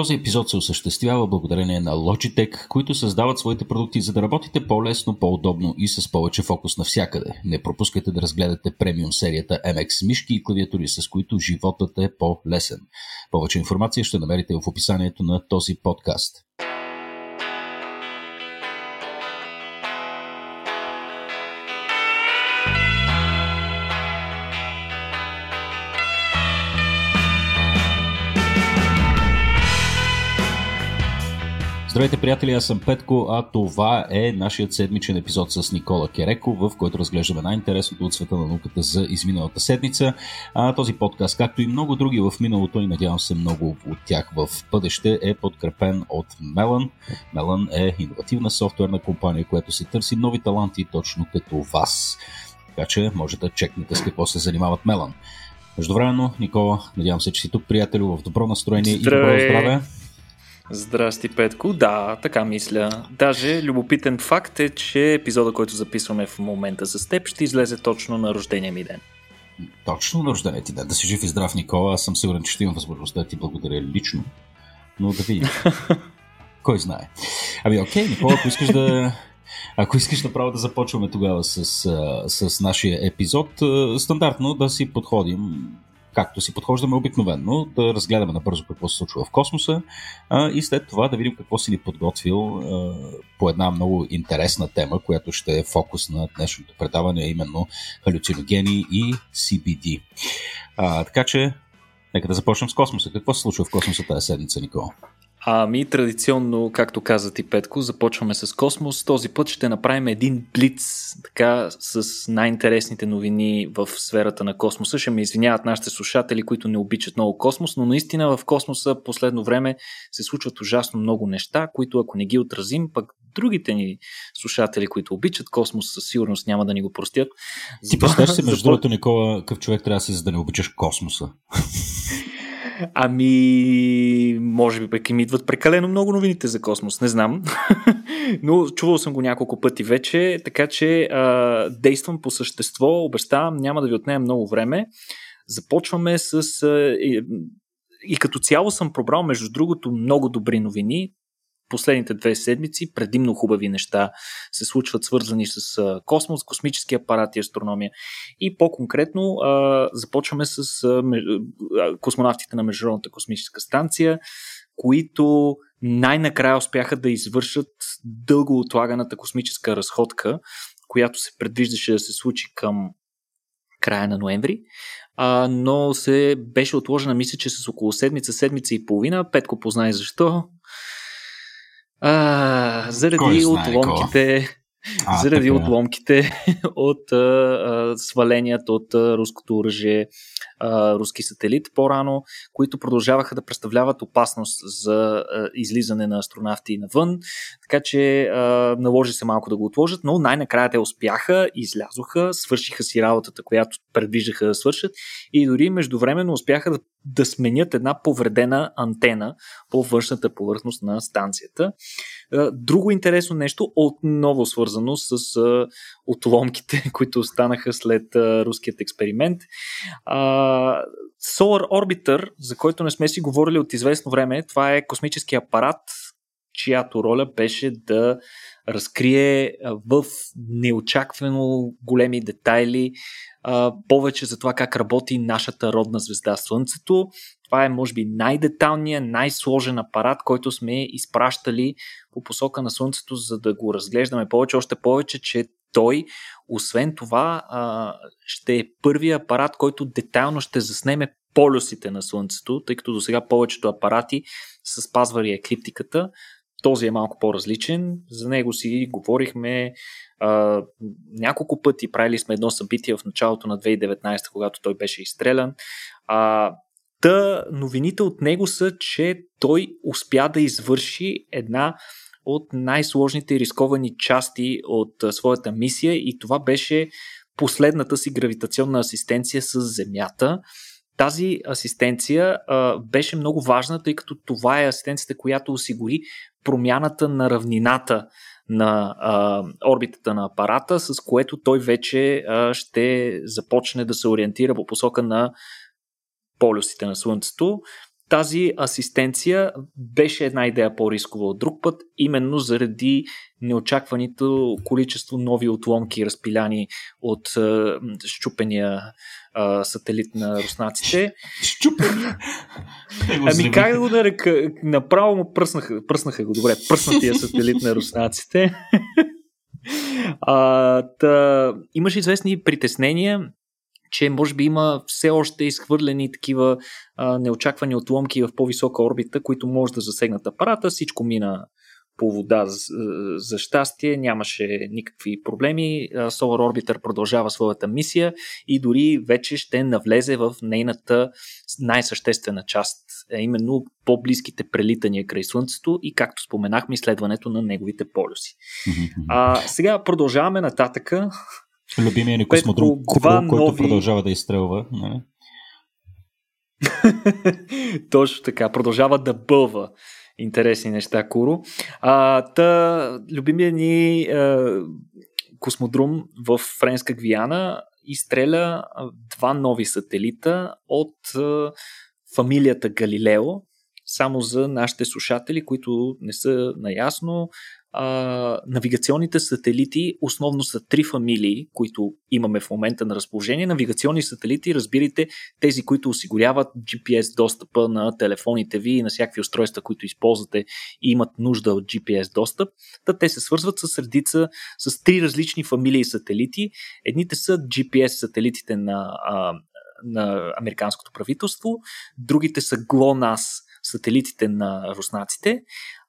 Този епизод се осъществява благодарение на Logitech, които създават своите продукти, за да работите по-лесно, по-удобно и с повече фокус навсякъде. Не пропускайте да разгледате премиум серията MX мишки и клавиатури, с които животът е по-лесен. Повече информация ще намерите в описанието на този подкаст. Здравейте, приятели, аз съм Петко, а това е нашият седмичен епизод с Никола Кереко, в който разглеждаме най-интересното от света на науката за изминалата седмица. А, този подкаст, както и много други в миналото и надявам се много от тях в бъдеще, е подкрепен от Melon. Melon е иновативна софтуерна компания, която се търси нови таланти точно като вас. Така че можете да чекнете с какво се занимават Melon. Междувременно, Никола, надявам се, че си тук, приятелю, в добро настроение Здравей. и добро здраве. Здрасти, Петко. Да, така мисля. Даже любопитен факт е, че епизода, който записваме в момента с теб, ще излезе точно на рождения ми ден. Точно на рождения ти ден. Да си жив и здрав, Никола. Аз съм сигурен, че ще имам възможността да ти благодаря лично. Но да видим. Кой знае. Ами окей, Никола, ако искаш да... Ако искаш направо да започваме тогава с, с нашия епизод, стандартно да си подходим както си подхождаме обикновенно, да разгледаме набързо какво се случва в космоса а, и след това да видим какво си ни подготвил а, по една много интересна тема, която ще е фокус на днешното предаване, именно халюциногени и CBD. А, така че, нека да започнем с космоса. Какво се случва в космоса тази седмица, Никола? Ами традиционно, както каза ти Петко, започваме с космос. Този път ще направим един блиц, така с най-интересните новини в сферата на космоса. Ще ме извиняват нашите слушатели, които не обичат много космос, но наистина в космоса последно време се случват ужасно много неща, които ако не ги отразим, пък другите ни слушатели, които обичат космос, със сигурност няма да ни го простят. Ти представяш се, между другото, Никола, какъв човек трябва да си, за да не обичаш космоса? Ами, може би пък им идват прекалено много новините за космос, не знам. Но чувал съм го няколко пъти вече, така че а, действам по същество, обещавам, няма да ви отнея много време. Започваме с... А, и, и като цяло съм пробрал, между другото, много добри новини последните две седмици предимно хубави неща се случват свързани с космос, космически апарат и астрономия. И по-конкретно започваме с космонавтите на Международната космическа станция, които най-накрая успяха да извършат дълго отлаганата космическа разходка, която се предвиждаше да се случи към края на ноември, а, но се беше отложена, мисля, че с около седмица, седмица и половина. Петко познай защо. А, заради отломките, а, заради така. отломките от а, а, сваленият от а, руското оръжие а, руски сателит по-рано, които продължаваха да представляват опасност за а, излизане на астронавти навън. Така че а, наложи се малко да го отложат, но най-накрая те успяха, излязоха, свършиха си работата, която предвиждаха да свършат и дори междувременно успяха да да сменят една повредена антена по външната повърхност на станцията. Друго интересно нещо, отново свързано с отломките, които останаха след руският експеримент. Solar Orbiter, за който не сме си говорили от известно време, това е космически апарат, чиято роля беше да разкрие в неочаквано големи детайли повече за това как работи нашата родна звезда Слънцето. Това е, може би, най-деталният, най-сложен апарат, който сме изпращали по посока на Слънцето, за да го разглеждаме повече. Още повече, че той, освен това, ще е първият апарат, който детайлно ще заснеме полюсите на Слънцето, тъй като до сега повечето апарати са спазвали еклиптиката. Този е малко по-различен. За него си говорихме а, няколко пъти. Правили сме едно събитие в началото на 2019, когато той беше изстрелян. А, Та новините от него са, че той успя да извърши една от най-сложните и рисковани части от а, своята мисия и това беше последната си гравитационна асистенция с Земята. Тази асистенция а, беше много важна, тъй като това е асистенцията, която осигури промяната на равнината на а, орбитата на апарата, с което той вече а, ще започне да се ориентира по посока на полюсите на Слънцето. Тази асистенция беше една идея по-рискова от друг път, именно заради неочакваното количество нови отломки, разпиляни от а, щупения а, сателит на руснаците. Щупения? ами как да го нарека? Направо му пръснаха, пръснаха го. Добре, пръснатия сателит на руснаците. а, та, имаше известни притеснения че може би има все още изхвърлени такива а, неочаквани отломки в по-висока орбита, които може да засегнат апарата. Всичко мина по вода за, за щастие, нямаше никакви проблеми. Solar Orbiter продължава своята мисия и дори вече ще навлезе в нейната най-съществена част, а именно по-близките прелитания край Слънцето и, както споменахме, изследването на неговите полюси. А, сега продължаваме нататъка Любимия ни космодром, който нови... продължава да изстрелва. Не? Нали? Точно така, продължава да бълва интересни неща, Куро. А, та, любимия ни а, космодрум в Френска Гвиана изстреля два нови сателита от а, фамилията Галилео. Само за нашите слушатели, които не са наясно, а, навигационните сателити основно са три фамилии, които имаме в момента на разположение. Навигационни сателити, разбирайте, тези, които осигуряват GPS достъпа на телефоните ви и на всякакви устройства, които използвате и имат нужда от GPS достъп. Та те се свързват с редица, с три различни фамилии сателити. Едните са GPS сателитите на, а, на американското правителство, другите са GLONASS сателитите на руснаците,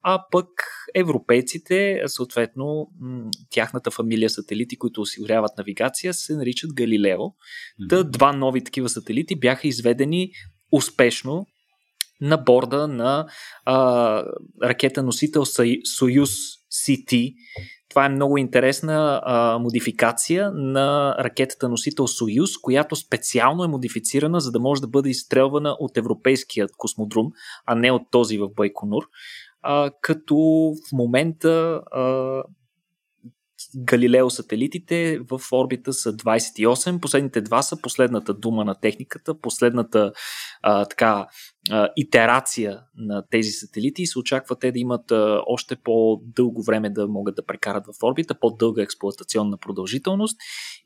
а пък европейците, съответно, тяхната фамилия сателити, които осигуряват навигация, се наричат Галилео. Та два нови такива сателити бяха изведени успешно на борда на а, ракета носител Союз CT. Това е много интересна а, модификация на ракетата носител Союз, която специално е модифицирана, за да може да бъде изстрелвана от европейският космодрум, а не от този в Байконур а, като в момента а, Галилео сателитите в орбита са 28. Последните два са последната дума на техниката, последната а, така итерация на тези сателити и се очаква те да имат още по-дълго време да могат да прекарат в орбита, по-дълга експлуатационна продължителност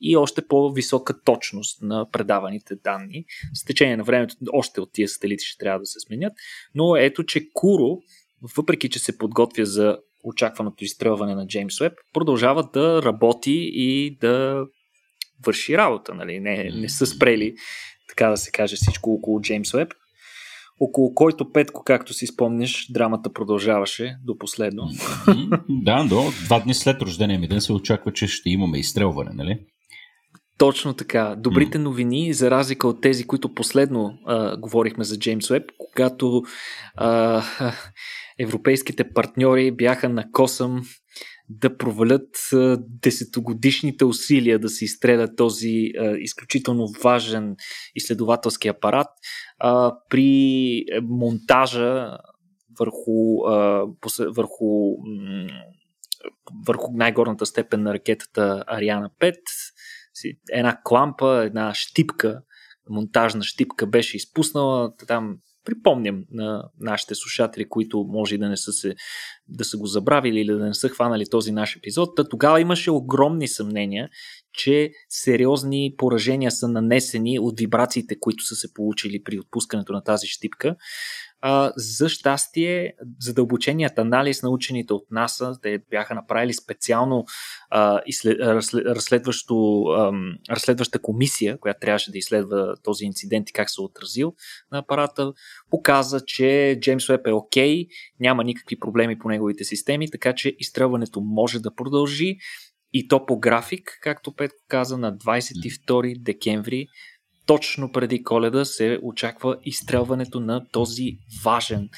и още по-висока точност на предаваните данни. С течение на времето още от тия сателити ще трябва да се сменят, но ето, че Куро въпреки че се подготвя за очакваното изстрелване на Джеймс Уеб, продължава да работи и да върши работа. Нали? Не, не са спрели, така да се каже, всичко около Джеймс Уеб, около който Петко, както си спомняш, драмата продължаваше до последно. Да, до два дни след рождения ми ден се очаква, че ще имаме изстрелване, нали? Точно така. Добрите новини, за разлика от тези, които последно а, говорихме за Джеймс Уеб, когато а, европейските партньори бяха на косъм да провалят десетогодишните усилия да се изстреля този изключително важен изследователски апарат при монтажа върху, върху, върху най-горната степен на ракетата Ариана 5 една клампа, една щипка, монтажна щипка беше изпуснала. Там припомням на нашите слушатели, които може да не са, се, да са го забравили или да не са хванали този наш епизод. Та тогава имаше огромни съмнения, че сериозни поражения са нанесени от вибрациите, които са се получили при отпускането на тази щипка. За щастие, задълбоченият анализ на учените от НАСА, те бяха направили специално а, изслед, разследващо, а, разследваща комисия, която трябваше да изследва този инцидент и как се е отразил на апарата, показа, че Джеймс Уеб е окей, okay, няма никакви проблеми по неговите системи, така че изстрелването може да продължи. И то по график, както Петко каза, на 22 декември точно преди коледа се очаква изстрелването на този важен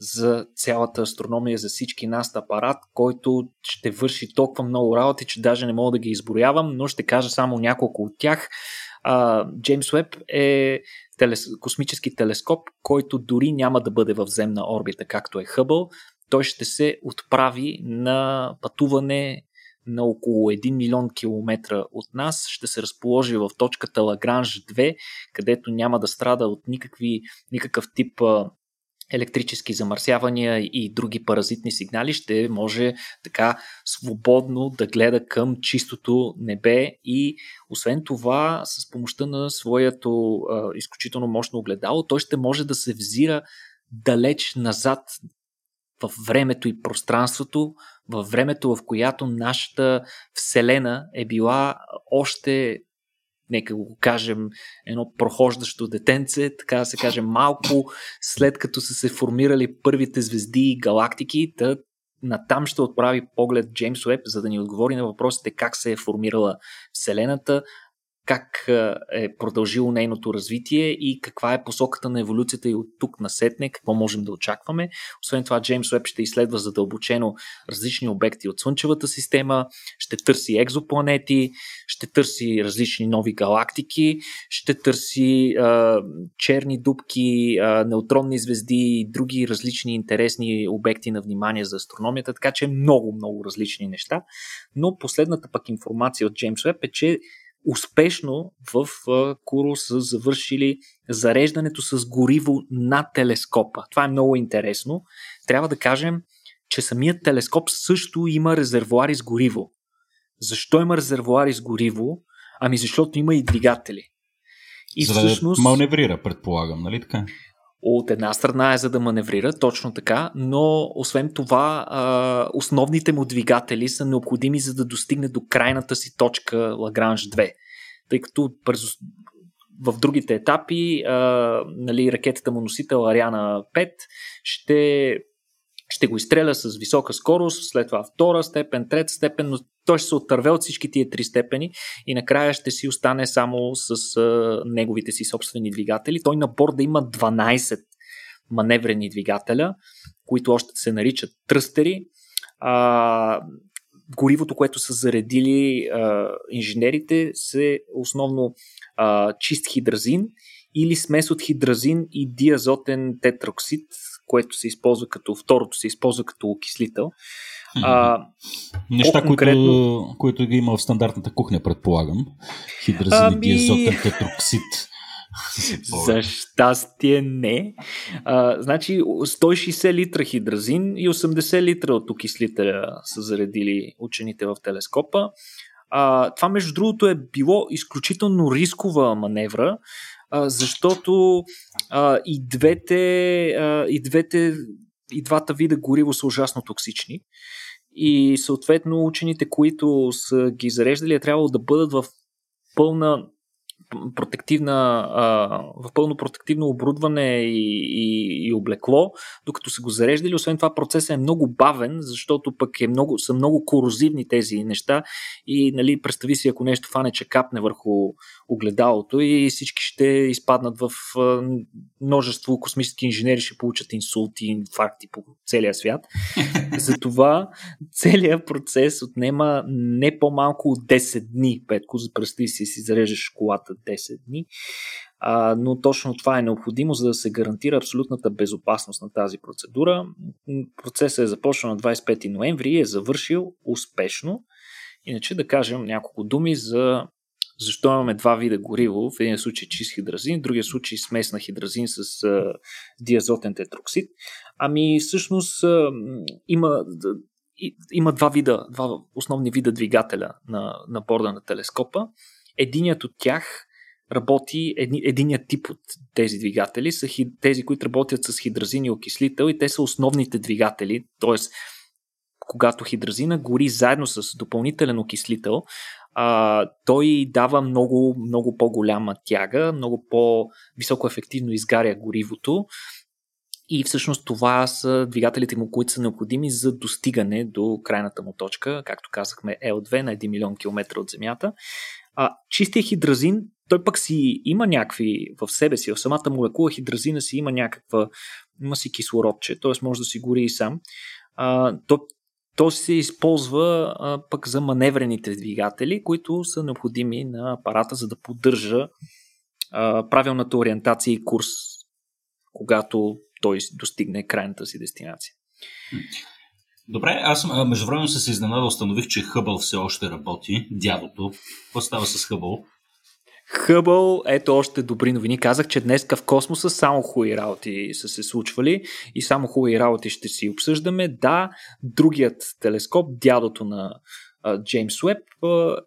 за цялата астрономия, за всички нас апарат, който ще върши толкова много работи, че даже не мога да ги изброявам, но ще кажа само няколко от тях. Джеймс Уеб е телес... космически телескоп, който дори няма да бъде в земна орбита, както е Хъбъл. Той ще се отправи на пътуване на около 1 милион километра от нас, ще се разположи в точката Лагранж 2, където няма да страда от никакви, никакъв тип електрически замърсявания и други паразитни сигнали, ще може така свободно да гледа към чистото небе и освен това с помощта на своето а, изключително мощно огледало, той ще може да се взира далеч назад в времето и пространството, в времето, в която нашата Вселена е била още нека го кажем, едно прохождащо детенце, така да се каже, малко след като са се формирали първите звезди и галактики, да натам ще отправи поглед Джеймс Уеб, за да ни отговори на въпросите как се е формирала Вселената, как е продължило нейното развитие и каква е посоката на еволюцията и от тук насетне, какво можем да очакваме. Освен това, Джеймс Уеб ще изследва задълбочено различни обекти от Слънчевата система, ще търси екзопланети, ще търси различни нови галактики, ще търси а, черни дубки, а, неутронни звезди и други различни интересни обекти на внимание за астрономията, така че много, много различни неща. Но последната пък информация от Джеймс Уеб е, че успешно в Куро са завършили зареждането с гориво на телескопа. Това е много интересно. Трябва да кажем, че самият телескоп също има резервуари с гориво. Защо има резервуари с гориво? Ами защото има и двигатели. И За всъщност... да маневрира, предполагам, нали така? От една страна е за да маневрира, точно така, но освен това основните му двигатели са необходими за да достигне до крайната си точка Лагранж 2. Тъй като в другите етапи нали, ракетата му носител Ариана 5 ще ще го изстреля с висока скорост, след това втора степен, трета степен, но той ще се отърве от всички тия три степени и накрая ще си остане само с а, неговите си собствени двигатели. Той на борда има 12 маневрени двигателя, които още се наричат тръстери. А, горивото, което са заредили а, инженерите, се основно а, чист хидразин или смес от хидразин и диазотен тетроксид, което се използва като второто се използва като окислител. А, Неща, конкретно... които, които ги има в стандартната кухня, предполагам. Хидразин ами... диазотен тетроксид. За щастие не. А, значи 160 литра хидразин и 80 литра от окислителя са заредили учените в телескопа. А, това, между другото, е било изключително рискова маневра, защото а, и двете, а, и двете и двата вида гориво са ужасно токсични. И съответно учените, които са ги зареждали, е трябвало да бъдат в пълна протективна, в пълно протективно оборудване и, и, и облекло, докато са го зареждали. Освен това, процесът е много бавен, защото пък е много, са много корозивни тези неща и нали, представи си, ако нещо фане, че капне върху огледалото и всички ще изпаднат в множество космически инженери, ще получат инсулти, инфаркти по целия свят. Затова целият процес отнема не по-малко от 10 дни. Петко, за представи си, си зареждаш колата 10 дни. А, но точно това е необходимо, за да се гарантира абсолютната безопасност на тази процедура. Процесът е започнал на 25 ноември и е завършил успешно. Иначе да кажем няколко думи за защо имаме два вида гориво. В един случай чист хидразин, в другия случай смес на хидразин с а, диазотен тетроксид. Ами всъщност а, има, има два вида, два основни вида двигателя на, на борда на телескопа. Единият от тях работи, едни, единият тип от тези двигатели са хи, тези, които работят с хидразин и окислител и те са основните двигатели, т.е. когато хидразина гори заедно с допълнителен окислител, а, той дава много, много по-голяма тяга, много по-високо ефективно изгаря горивото и всъщност това са двигателите му, които са необходими за достигане до крайната му точка, както казахме L2 на 1 милион километра от Земята. А, чистия хидразин, той пък си има някакви в себе си, в самата молекула хидразина си има някаква, има си кислородче, т.е. може да си гори и сам. А, то, то се използва а, пък за маневрените двигатели, които са необходими на апарата, за да поддържа а, правилната ориентация и курс, когато той достигне крайната си дестинация. Добре, аз между време се изненада, установих, че Хъбъл все още работи, дядото. Какво става с Хъбъл? Хъбъл, ето още добри новини. Казах, че днес в космоса само хубави работи са се случвали и само хубави работи ще си обсъждаме. Да, другият телескоп, дядото на Джеймс Уеб,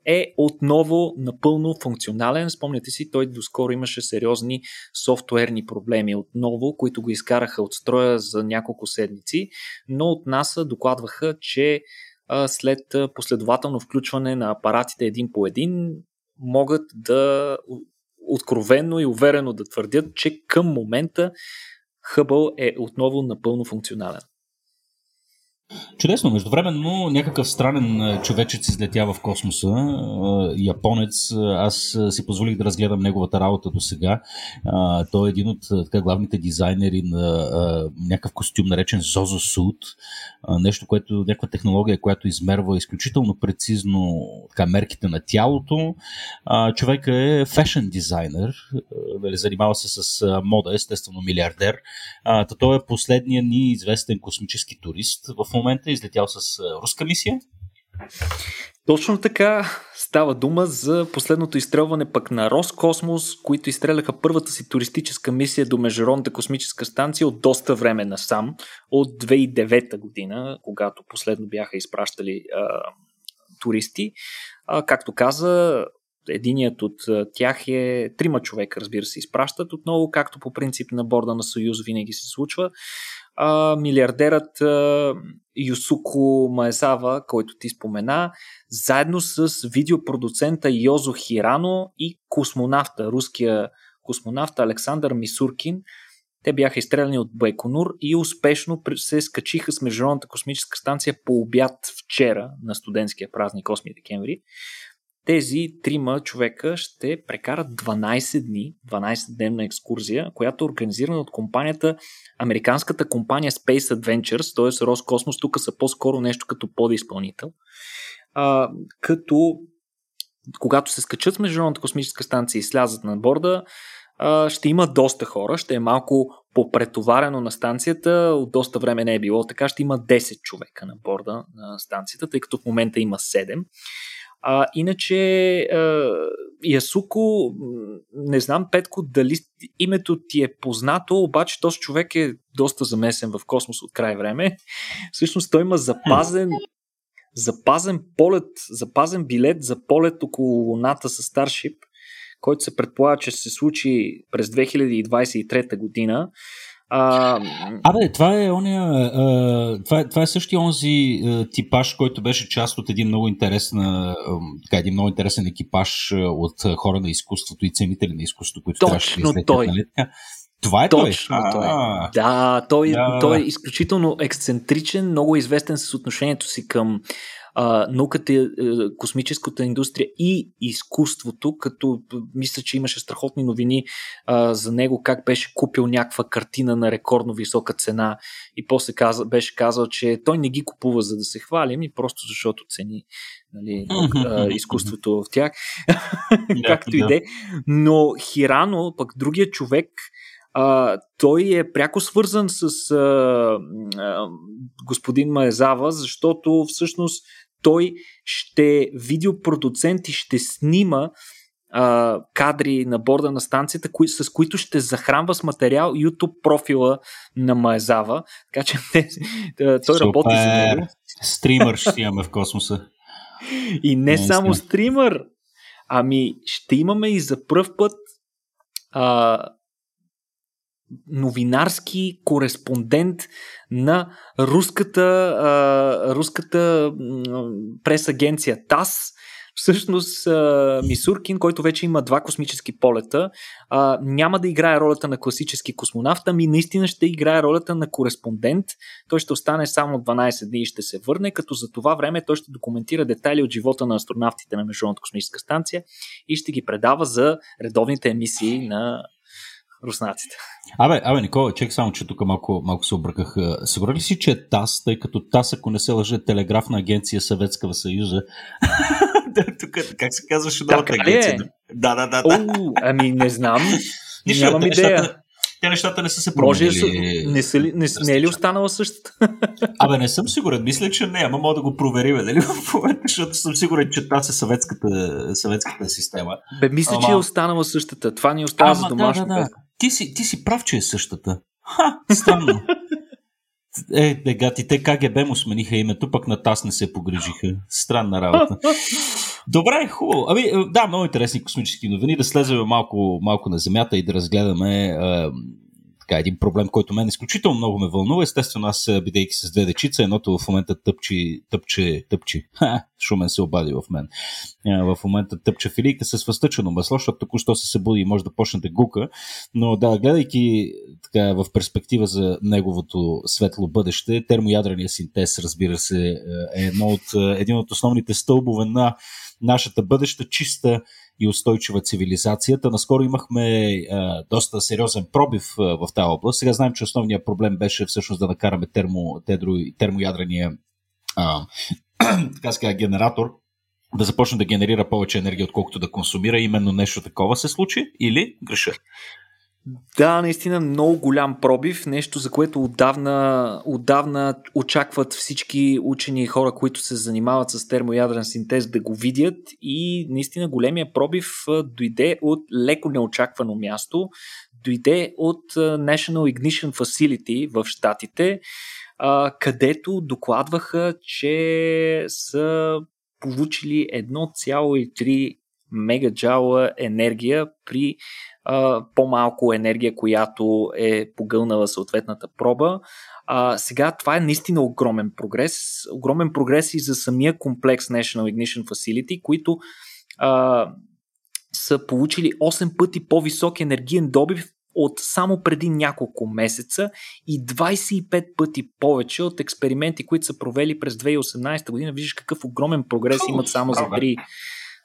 е отново напълно функционален. Спомняте си, той доскоро имаше сериозни софтуерни проблеми отново, които го изкараха от строя за няколко седмици, но от НАСА докладваха, че след последователно включване на апаратите един по един, могат да откровенно и уверено да твърдят, че към момента Хъбъл е отново напълно функционален. Чудесно. Междувременно някакъв странен човечец излетява в космоса. Японец. Аз си позволих да разгледам неговата работа до сега. Той е един от така, главните дизайнери на някакъв костюм, наречен Zozo Suit. Нещо, което, някаква технология, която измерва изключително прецизно така, мерките на тялото. Човек е фешен дизайнер. Нали, занимава се с мода, естествено милиардер. Той е последният ни известен космически турист. В момента излетял с руска мисия. Точно така става дума за последното изстрелване пък на Роскосмос, които изстреляха първата си туристическа мисия до Международната космическа станция от доста време насам, от 2009 година, когато последно бяха изпращали а, туристи. А, както каза, единият от тях е трима човека, разбира се, изпращат отново, както по принцип на борда на Съюз винаги се случва а, милиардерът а, Юсуко Маезава, който ти спомена, заедно с видеопродуцента Йозо Хирано и космонавта, руския космонавт Александър Мисуркин. Те бяха изстреляни от Байконур и успешно се скачиха с Международната космическа станция по обяд вчера на студентския празник 8 декември тези трима човека ще прекарат 12 дни, 12-дневна екскурзия, която е организирана от компанията, американската компания Space Adventures, т.е. Роскосмос, тук са по-скоро нещо като подизпълнител. А, като когато се скачат с Международната космическа станция и слязат на борда, а, ще има доста хора, ще е малко попретоварено на станцията, от доста време не е било така, ще има 10 човека на борда на станцията, тъй като в момента има 7. А, иначе, а, Ясуко, не знам, Петко, дали името ти е познато, обаче този човек е доста замесен в космос от край време. Всъщност той има запазен, запазен полет, запазен билет за полет около Луната с Старшип, който се предполага, че се случи през 2023 година. А... Абе, това е, ония, това, е, това е същия онзи типаж, който беше част от един много, интересен, а, така, един много интересен екипаж от хора на изкуството и ценители на изкуството, които трябваше да излетят. Той. Нали? Това е Точно той. той. Да, той, да. той е изключително ексцентричен, много известен с отношението си към а, науката, е, космическата индустрия и изкуството, като мисля, че имаше страхотни новини а, за него, как беше купил някаква картина на рекордно висока цена и после каза, беше казал, че той не ги купува за да се хвали, ми просто защото цени нали, а, изкуството в тях, както и де. Но Хирано, пък другия човек, а, той е пряко свързан с а, а, господин Маезава, защото всъщност той ще видеопродуцент и ще снима а, кадри на борда на станцията, кои, с които ще захранва с материал YouTube профила на Маезава. Така че не, той Супер. работи за него. Стримър ще имаме в космоса. И не, не само стримър, ами ще имаме и за пръв път а, новинарски кореспондент на руската, а, руската пресагенция ТАС. Всъщност Мисуркин, който вече има два космически полета, няма да играе ролята на класически космонавт, ами наистина ще играе ролята на кореспондент. Той ще остане само 12 дни и ще се върне, като за това време той ще документира детайли от живота на астронавтите на Международната космическа станция и ще ги предава за редовните емисии на руснаците. Абе, абе, Никола, чек само, че тук малко, малко се обръках. Сигурен ли си, че е ТАС, тъй като ТАС, ако не се лъже, е телеграфна агенция Съветского съюза? тук, как се казваше новата агенция? Е? Да, да, да. да. О, ами не знам. Нямам идея. те нещата не са се променили. Може не, са ли, не, не е ли останала същата? Абе, не съм сигурен. Мисля, че не, ама мога да го проверим, в момента, защото съм сигурен, че това е съветската, съветската система. Бе, мисля, ама... че е останала същата. Това ни остава ама, за домашно. Да, да, да. Ти, си, ти си прав, че е същата. Ха, странно. Е, дегати, те КГБ му смениха името, пък на ТАС не се погрижиха. Странна работа. Добре, хубаво. Ами, е, да, много интересни космически новини. Да слезем малко, малко на Земята и да разгледаме е, така, един проблем, който мен изключително много ме вълнува. Естествено, аз, е, бидейки с две дечица, едното в момента тъпчи, тъпче, тъпчи. Ха, Шумен се обади в мен. Е, в момента тъпче филийка с възтъчено масло, защото току-що се събуди и може да почне да гука. Но да, гледайки така, в перспектива за неговото светло бъдеще, термоядрения синтез, разбира се, е едно от, един от основните стълбове на нашата бъдеща чиста и устойчива цивилизацията. Наскоро имахме а, доста сериозен пробив а, в тази област. Сега знаем, че основният проблем беше всъщност да накараме термо, тедро, термоядрения а, така ска, генератор да започне да генерира повече енергия, отколкото да консумира. Именно нещо такова се случи или греша? Да, наистина много голям пробив, нещо за което отдавна, отдавна очакват всички учени и хора, които се занимават с термоядрен синтез да го видят. И наистина големия пробив дойде от леко неочаквано място, дойде от National Ignition Facility в Штатите, където докладваха, че са получили 1,3 мегаджаула енергия при а, по-малко енергия, която е погълнала съответната проба. А, сега това е наистина огромен прогрес. Огромен прогрес и за самия комплекс National Ignition Facility, които а, са получили 8 пъти по-висок енергиен добив от само преди няколко месеца и 25 пъти повече от експерименти, които са провели през 2018 година. Виждаш какъв огромен прогрес имат само за 3,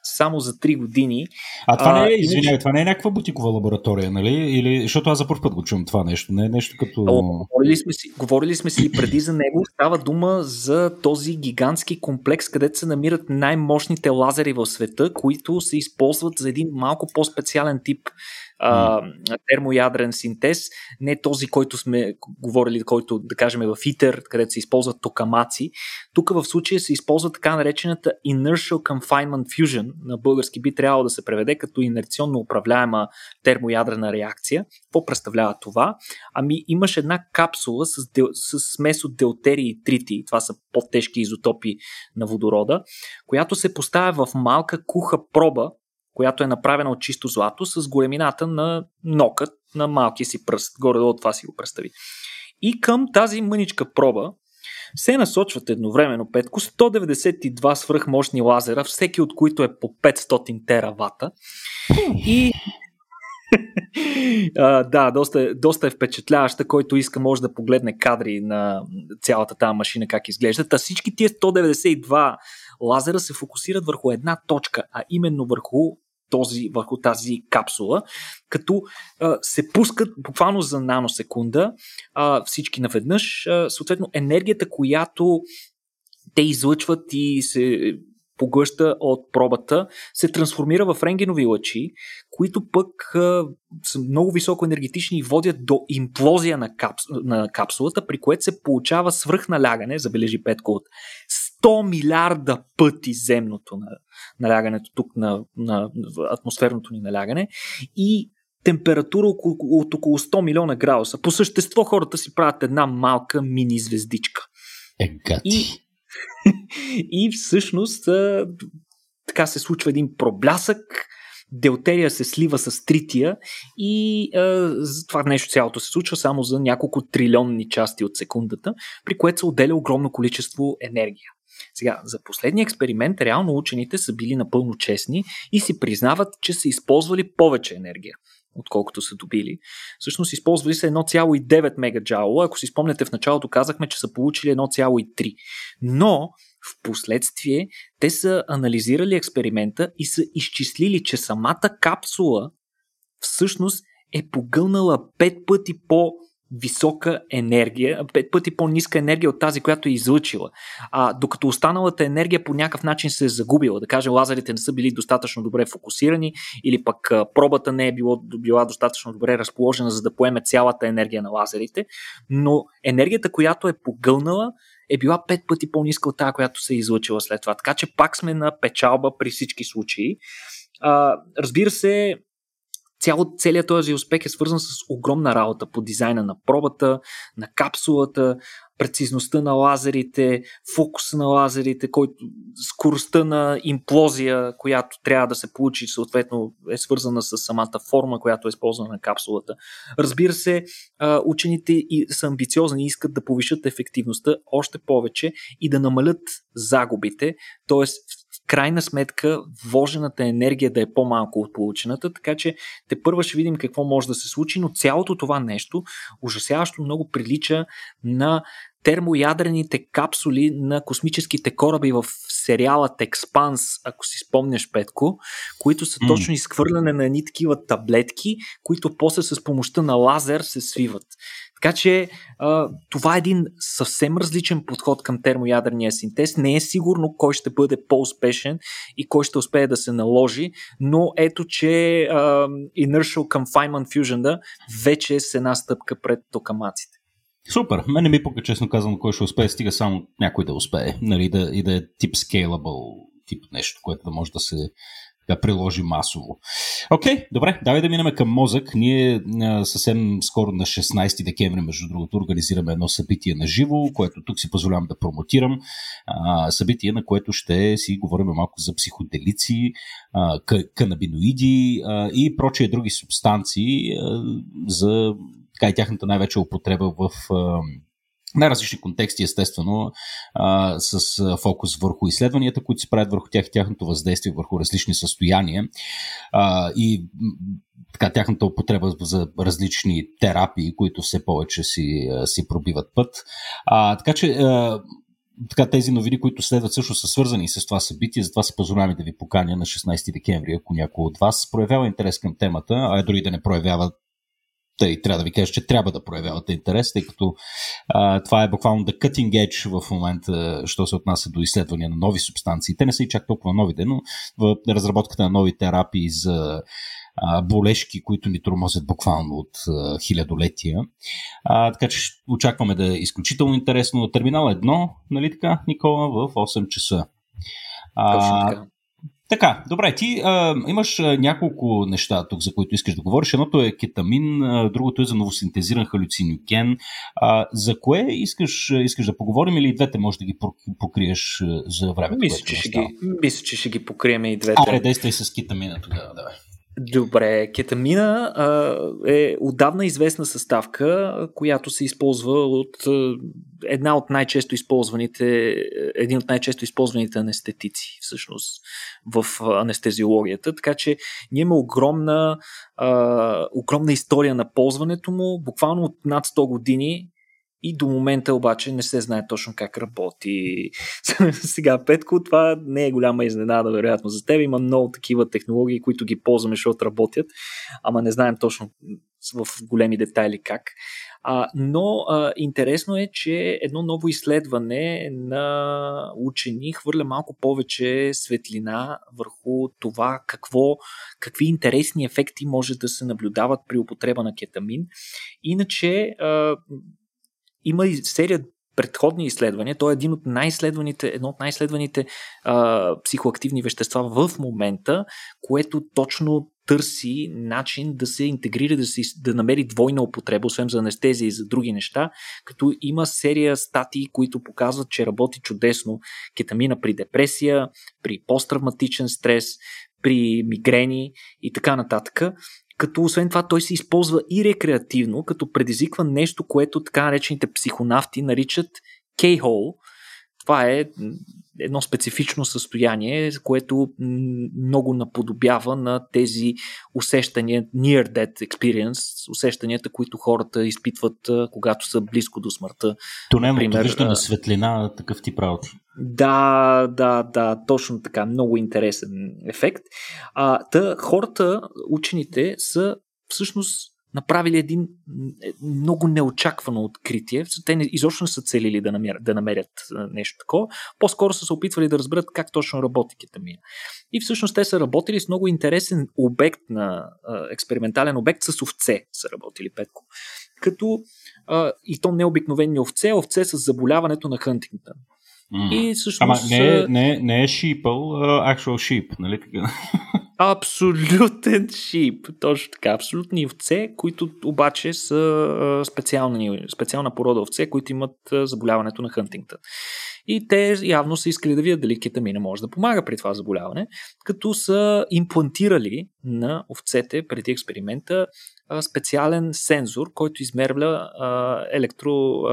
само за 3 години. А това не е, извинявай, това не е някаква бутикова лаборатория, нали? Или, защото аз за първ път го чувам това нещо. Не е нещо като... О, говорили, сме си, говорили сме си преди за него. Става дума за този гигантски комплекс, където се намират най-мощните лазери в света, които се използват за един малко по-специален тип а, термоядрен синтез, не този, който сме говорили, който да кажем е в ИТЕР, където се използват токамаци. Тук в случая се използва така наречената Inertial Confinement Fusion, на български би трябвало да се преведе като инерционно управляема термоядрена реакция. Какво представлява това? Ами имаш една капсула с, дел, с смес от делтери и трити, това са по-тежки изотопи на водорода, която се поставя в малка куха проба, която е направена от чисто злато с големината на нокът на малкия си пръст. Горе-долу това си го представи. И към тази мъничка проба се насочват едновременно петко 192 свръхмощни лазера, всеки от които е по 500 теравата. И а, да, доста, е, доста е впечатляваща. Който иска, може да погледне кадри на цялата тази машина как изглежда. Та всички тия 192 лазера се фокусират върху една точка, а именно върху този, върху тази капсула, като а, се пускат буквално за наносекунда а, всички наведнъж. А, съответно, енергията, която те излъчват и се поглъща от пробата, се трансформира в рентгенови лъчи, които пък а, са много високо енергетични и водят до имплозия на, капс, на капсулата, при което се получава свръхналягане, забележи Петко, от 100 милиарда пъти земното налягането тук на, на атмосферното ни налягане и температура от около 100 милиона градуса. По същество хората си правят една малка мини звездичка. Е, и, и всъщност така се случва един проблясък, Делтерия се слива с трития и е, това нещо цялото се случва само за няколко трилионни части от секундата, при което се отделя огромно количество енергия. Сега, за последния експеримент реално учените са били напълно честни и си признават, че са използвали повече енергия отколкото са добили. Всъщност използвали са 1,9 мегаджаула. Ако си спомняте в началото казахме, че са получили 1,3. Но в последствие те са анализирали експеримента и са изчислили, че самата капсула всъщност е погълнала 5 пъти по висока енергия, пет пъти по-ниска енергия от тази, която е излъчила. А, докато останалата енергия по някакъв начин се е загубила. Да кажем, лазерите не са били достатъчно добре фокусирани или пък а, пробата не е било, била достатъчно добре разположена, за да поеме цялата енергия на лазерите, но енергията, която е погълнала, е била пет пъти по-ниска от тази, която се е излъчила след това. Така че пак сме на печалба при всички случаи. А, разбира се, цяло, целият този успех е свързан с огромна работа по дизайна на пробата, на капсулата, прецизността на лазерите, фокуса на лазерите, който, скоростта на имплозия, която трябва да се получи, съответно е свързана с самата форма, която е използвана на капсулата. Разбира се, учените са амбициозни и искат да повишат ефективността още повече и да намалят загубите, т.е крайна сметка вложената енергия да е по-малко от получената, така че те първа ще видим какво може да се случи, но цялото това нещо ужасяващо много прилича на термоядрените капсули на космическите кораби в сериалът Експанс, ако си спомняш, Петко, които са точно изхвърляне на едни такива таблетки, които после с помощта на лазер се свиват. Така че това е един съвсем различен подход към термоядрения синтез. Не е сигурно кой ще бъде по-успешен и кой ще успее да се наложи, но ето, че а, Inertial Confinement Fusion да вече е с една стъпка пред токамаците. Супер. Мен не ми пука, честно казвам, кой ще успее, стига само някой да успее. Нали, да, и да е тип scalable, тип нещо, което да може да се да приложи масово. Окей, okay, добре, давай да минем към мозък. Ние съвсем скоро на 16 декември, между другото, организираме едно събитие на живо, което тук си позволявам да промотирам. Събитие, на което ще си говорим малко за психоделици, канабиноиди и прочие други субстанции за така и тяхната най-вече употреба в най-различни контексти, естествено, а, с фокус върху изследванията, които се правят върху тях и тяхното въздействие върху различни състояния а, и така, тяхната употреба за различни терапии, които все повече си, си пробиват път. А, така че а, така, тези новини, които следват също са свързани с това събитие, затова се позволяваме да ви поканя на 16 декември, ако някой от вас проявява интерес към темата, а дори да не проявява тъй, трябва да ви кажа, че трябва да проявявате интерес, тъй като а, това е буквално да cutting edge в момента, що се отнася до изследвания на нови субстанции. Те не са и чак толкова новите, но в разработката на нови терапии за а, болешки, които ни тормозят буквално от а, хилядолетия. А, така че очакваме да е изключително интересно. Терминал едно, нали така, Никола, в 8 часа. А, така, добре, ти а, имаш а, няколко неща тук, за които искаш да говориш. Едното е кетамин, а, другото е за новосинтезиран халюциноген. А, за кое искаш, искаш да поговорим или и двете може да ги покриеш за времето? Мисля, че, ще ги, мисля че ще ги покрием и двете. Аре, действай с кетамина тогава, давай. Добре, кетамина а, е отдавна известна съставка, която се използва от а, една от най-често използваните, един от най-често използваните анестетици, всъщност, в анестезиологията. Така че ние имаме огромна, а, огромна история на ползването му, буквално от над 100 години и до момента обаче не се знае точно как работи. Сега, Петко, това не е голяма изненада, вероятно за теб. Има много такива технологии, които ги ползваме, защото работят, ама не знаем точно в големи детайли как. А, но а, интересно е, че едно ново изследване на учени хвърля малко повече светлина върху това какво, какви интересни ефекти може да се наблюдават при употреба на кетамин. Иначе а, има и серия предходни изследвания. Той е един от най-изследваните, едно от най-изследваните а, психоактивни вещества в момента, което точно търси начин да се интегрира, да, се, да намери двойна употреба, освен за анестезия и за други неща, като има серия статии, които показват, че работи чудесно кетамина при депресия, при посттравматичен стрес, при мигрени и така нататък като освен това той се използва и рекреативно, като предизвиква нещо, което така наречените психонавти наричат K-hole. Това е едно специфично състояние, което много наподобява на тези усещания, near death experience, усещанията, които хората изпитват, когато са близко до смъртта. Тунелното виждане светлина, такъв тип работа. Да, да, да, точно така. Много интересен ефект. А, та, хората, учените са всъщност направили един е, много неочаквано откритие. Те изобщо не са целили да намерят, да намерят нещо такова. По-скоро са се опитвали да разберат как точно работи кетамина. И всъщност те са работили с много интересен обект на експериментален обект с овце са работили Петко. Като и то не обикновени овце, овце с заболяването на Хантингтън. Mm. И всъщност... Ама не, не, не е шипъл, а actual sheep, нали така? Абсолютен шип. Точно така. Абсолютни овце, които обаче са специални, специална порода овце, които имат заболяването на Хантингтън. И те явно са искали да видят дали кетамина може да помага при това заболяване, като са имплантирали на овцете преди експеримента специален сензор, който измерва електро,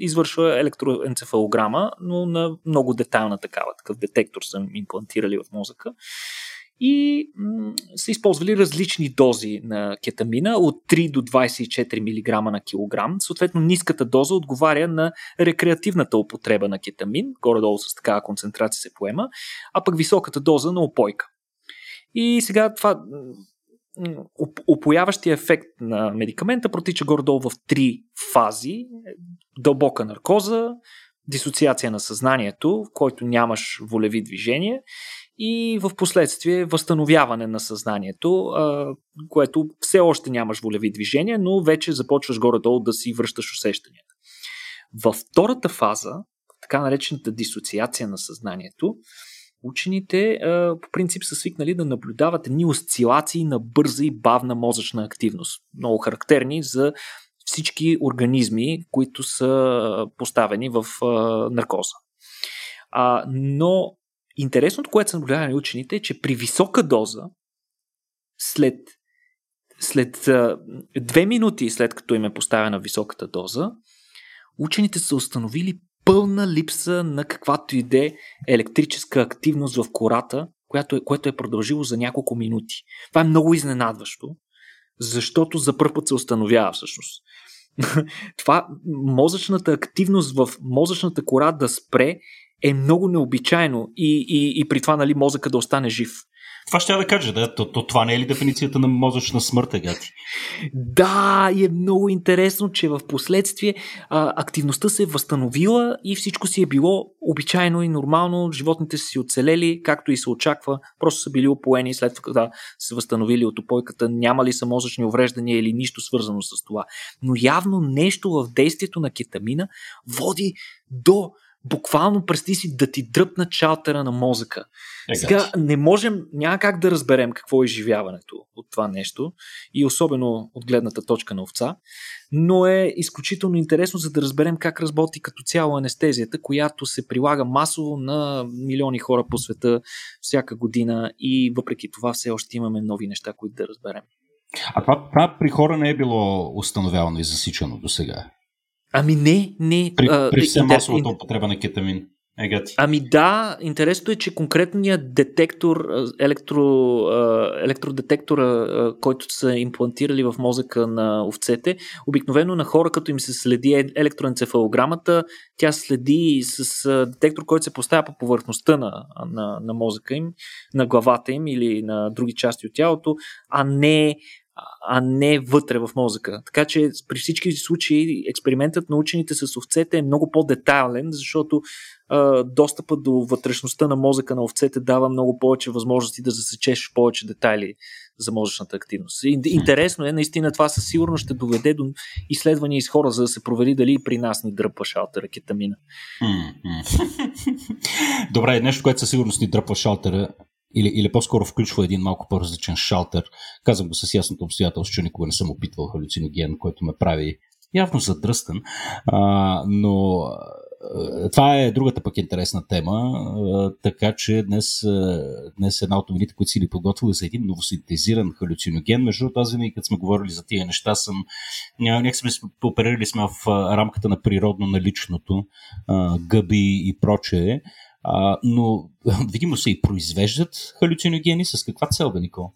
извършва електроенцефалограма, но на много детайлна такава. Такъв детектор са имплантирали в мозъка и са използвали различни дози на кетамина от 3 до 24 мг на килограм. Съответно, ниската доза отговаря на рекреативната употреба на кетамин, горе-долу с такава концентрация се поема, а пък високата доза на опойка. И сега това опояващия ефект на медикамента протича горе-долу в три фази. Дълбока наркоза, дисоциация на съзнанието, в който нямаш волеви движения и в последствие възстановяване на съзнанието, което все още нямаш волеви движения, но вече започваш горе-долу да си връщаш усещанията. Във втората фаза, така наречената дисоциация на съзнанието, учените по принцип са свикнали да наблюдават едни осцилации на бърза и бавна мозъчна активност, много характерни за всички организми, които са поставени в наркоза. Но Интересното, което са наблюдавали учените е, че при висока доза, след, след две минути след като им е поставена високата доза, учените са установили пълна липса на каквато и де електрическа активност в кората, което е, което е продължило за няколко минути. Това е много изненадващо, защото за първ път се установява всъщност. Това мозъчната активност в мозъчната кора да спре е много необичайно и, и, и при това нали, мозъка да остане жив. Това ще я да кажа, да. То, то, това не е ли дефиницията на мозъчна смърт, е, гати? Да, и е много интересно, че в последствие а, активността се е възстановила и всичко си е било обичайно и нормално. Животните са си оцелели, както и се очаква. Просто са били опоени след като се възстановили от опойката. Няма ли са мозъчни увреждания или нищо свързано с това. Но явно нещо в действието на кетамина води до буквално представи си да ти дръпна чалтера на мозъка. Е, Сега не можем, няма как да разберем какво е изживяването от това нещо и особено от гледната точка на овца, но е изключително интересно за да разберем как работи като цяло анестезията, която се прилага масово на милиони хора по света всяка година и въпреки това все още имаме нови неща, които да разберем. А това, това при хора не е било установявано и засичано до сега. Ами не, не. При, при все масовата употреба на кетамин. Егати. Ами да, интересното е, че конкретният детектор, електро, електродетектора, който са имплантирали в мозъка на овцете, обикновено на хора, като им се следи е, електроенцефалограмата, тя следи с детектор, който се поставя по повърхността на, на, на мозъка им, на главата им или на други части от тялото, а не а не вътре в мозъка. Така че при всички случаи експериментът на учените с овцете е много по-детайлен, защото а, достъпът до вътрешността на мозъка на овцете дава много повече възможности да засечеш повече детайли за мозъчната активност. Интересно е, наистина това със сигурност ще доведе до изследвания из хора, за да се провери дали и при нас ни дръпва шалтера кетамина. Добре, нещо, което със сигурност ни дръпва шалтера или, или по-скоро включва един малко по-различен шалтер. Казвам го с ясното обстоятелство, че никога не съм опитвал халюциноген, който ме прави явно задръстен, а, но това е другата пък интересна тема, така че днес, днес една от новините, които си ли подготвили за един новосинтезиран халюциноген. Между другото, аз винаги, като сме говорили за тия неща, съм някакси сме оперирали сме в рамката на природно наличното, гъби и прочее. А, но видимо се и произвеждат халюциногени. С каква цел, бе, Никол?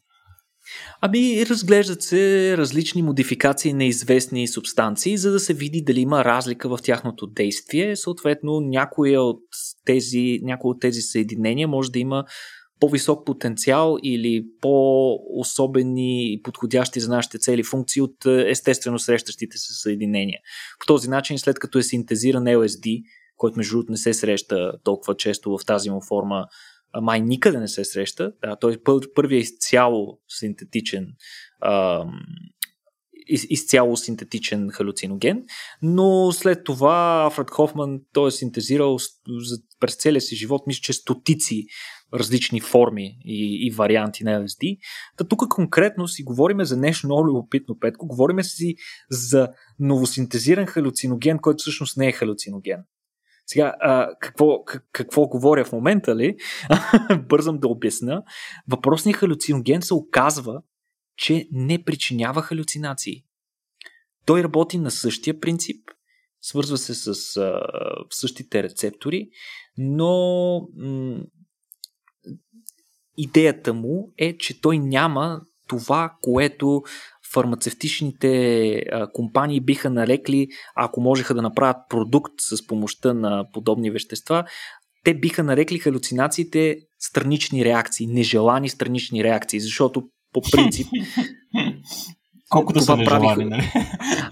Ами, разглеждат се различни модификации на известни субстанции, за да се види дали има разлика в тяхното действие. Съответно, някоя от тези, някои от тези съединения може да има по-висок потенциал или по-особени и подходящи за нашите цели функции от естествено срещащите се съединения. По този начин, след като е синтезиран LSD, който между другото не се среща толкова често в тази му форма, май никъде не се среща. Да, той е изцяло синтетичен из, изцяло синтетичен халюциноген, но след това Афред Хофман той е синтезирал през целия си живот, мисля, че стотици различни форми и, и варианти на LSD. Та тук конкретно си говорим за нещо много любопитно, Петко. Говорим си за новосинтезиран халюциноген, който всъщност не е халюциноген. Сега, а, какво, какво говоря в момента ли? Бързам да обясна. Въпросният халюциноген се оказва, че не причинява халюцинации. Той работи на същия принцип, свързва се с а, същите рецептори, но м- идеята му е, че той няма това, което фармацевтичните компании биха нарекли, ако можеха да направят продукт с помощта на подобни вещества, те биха нарекли халюцинациите странични реакции, нежелани странични реакции, защото по принцип Колкото са нежелани, нали?